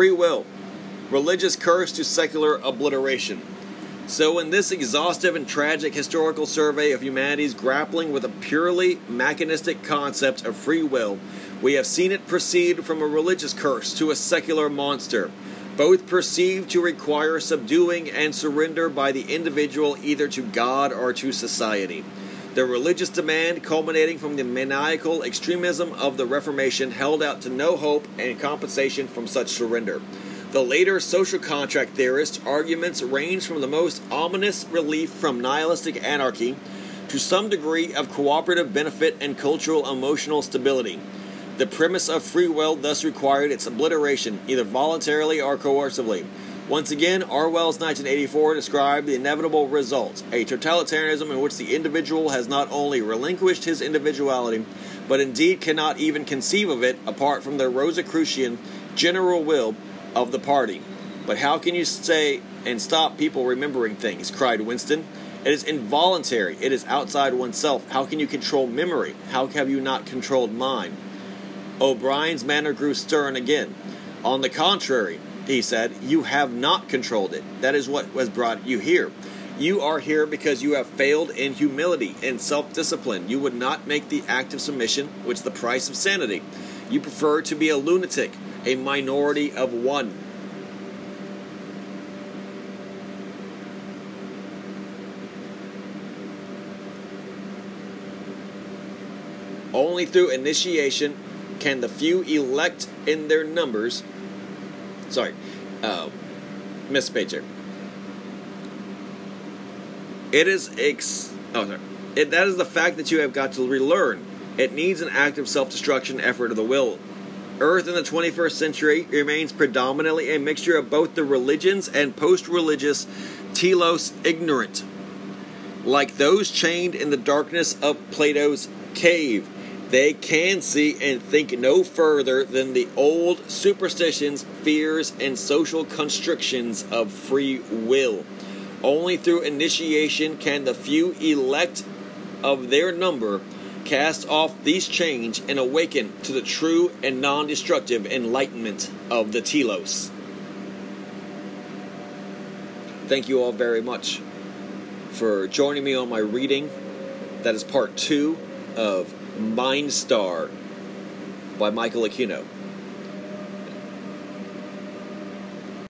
[SPEAKER 3] Free will, religious curse to secular obliteration. So, in this exhaustive and tragic historical survey of humanity's grappling with a purely mechanistic concept of free will, we have seen it proceed from a religious curse to a secular monster, both perceived to require subduing and surrender by the individual either to God or to society. The religious demand, culminating from the maniacal extremism of the Reformation, held out to no hope and compensation from such surrender. The later social contract theorists' arguments range from the most ominous relief from nihilistic anarchy to some degree of cooperative benefit and cultural emotional stability. The premise of free will thus required its obliteration, either voluntarily or coercively. Once again, Orwell's 1984 described the inevitable result a totalitarianism in which the individual has not only relinquished his individuality, but indeed cannot even conceive of it apart from the Rosicrucian general will of the party. But how can you say and stop people remembering things? cried Winston. It is involuntary. It is outside oneself. How can you control memory? How have you not controlled mind? O'Brien's manner grew stern again. On the contrary, he said, you have not controlled it. That is what has brought you here. You are here because you have failed in humility and self discipline. You would not make the act of submission, which is the price of sanity. You prefer to be a lunatic, a minority of one. Only through initiation can the few elect in their numbers. Sorry, uh, miss page here. It is ex. Oh, sorry. It, that is the fact that you have got to relearn. It needs an active self destruction effort of the will. Earth in the 21st century remains predominantly a mixture of both the religions and post religious telos ignorant, like those chained in the darkness of Plato's cave. They can see and think no further than the old superstitions, fears, and social constrictions of free will. Only through initiation can the few elect of their number cast off these chains and awaken to the true and non destructive enlightenment of the telos. Thank you all very much for joining me on my reading. That is part two of MindStar by Michael Aquino.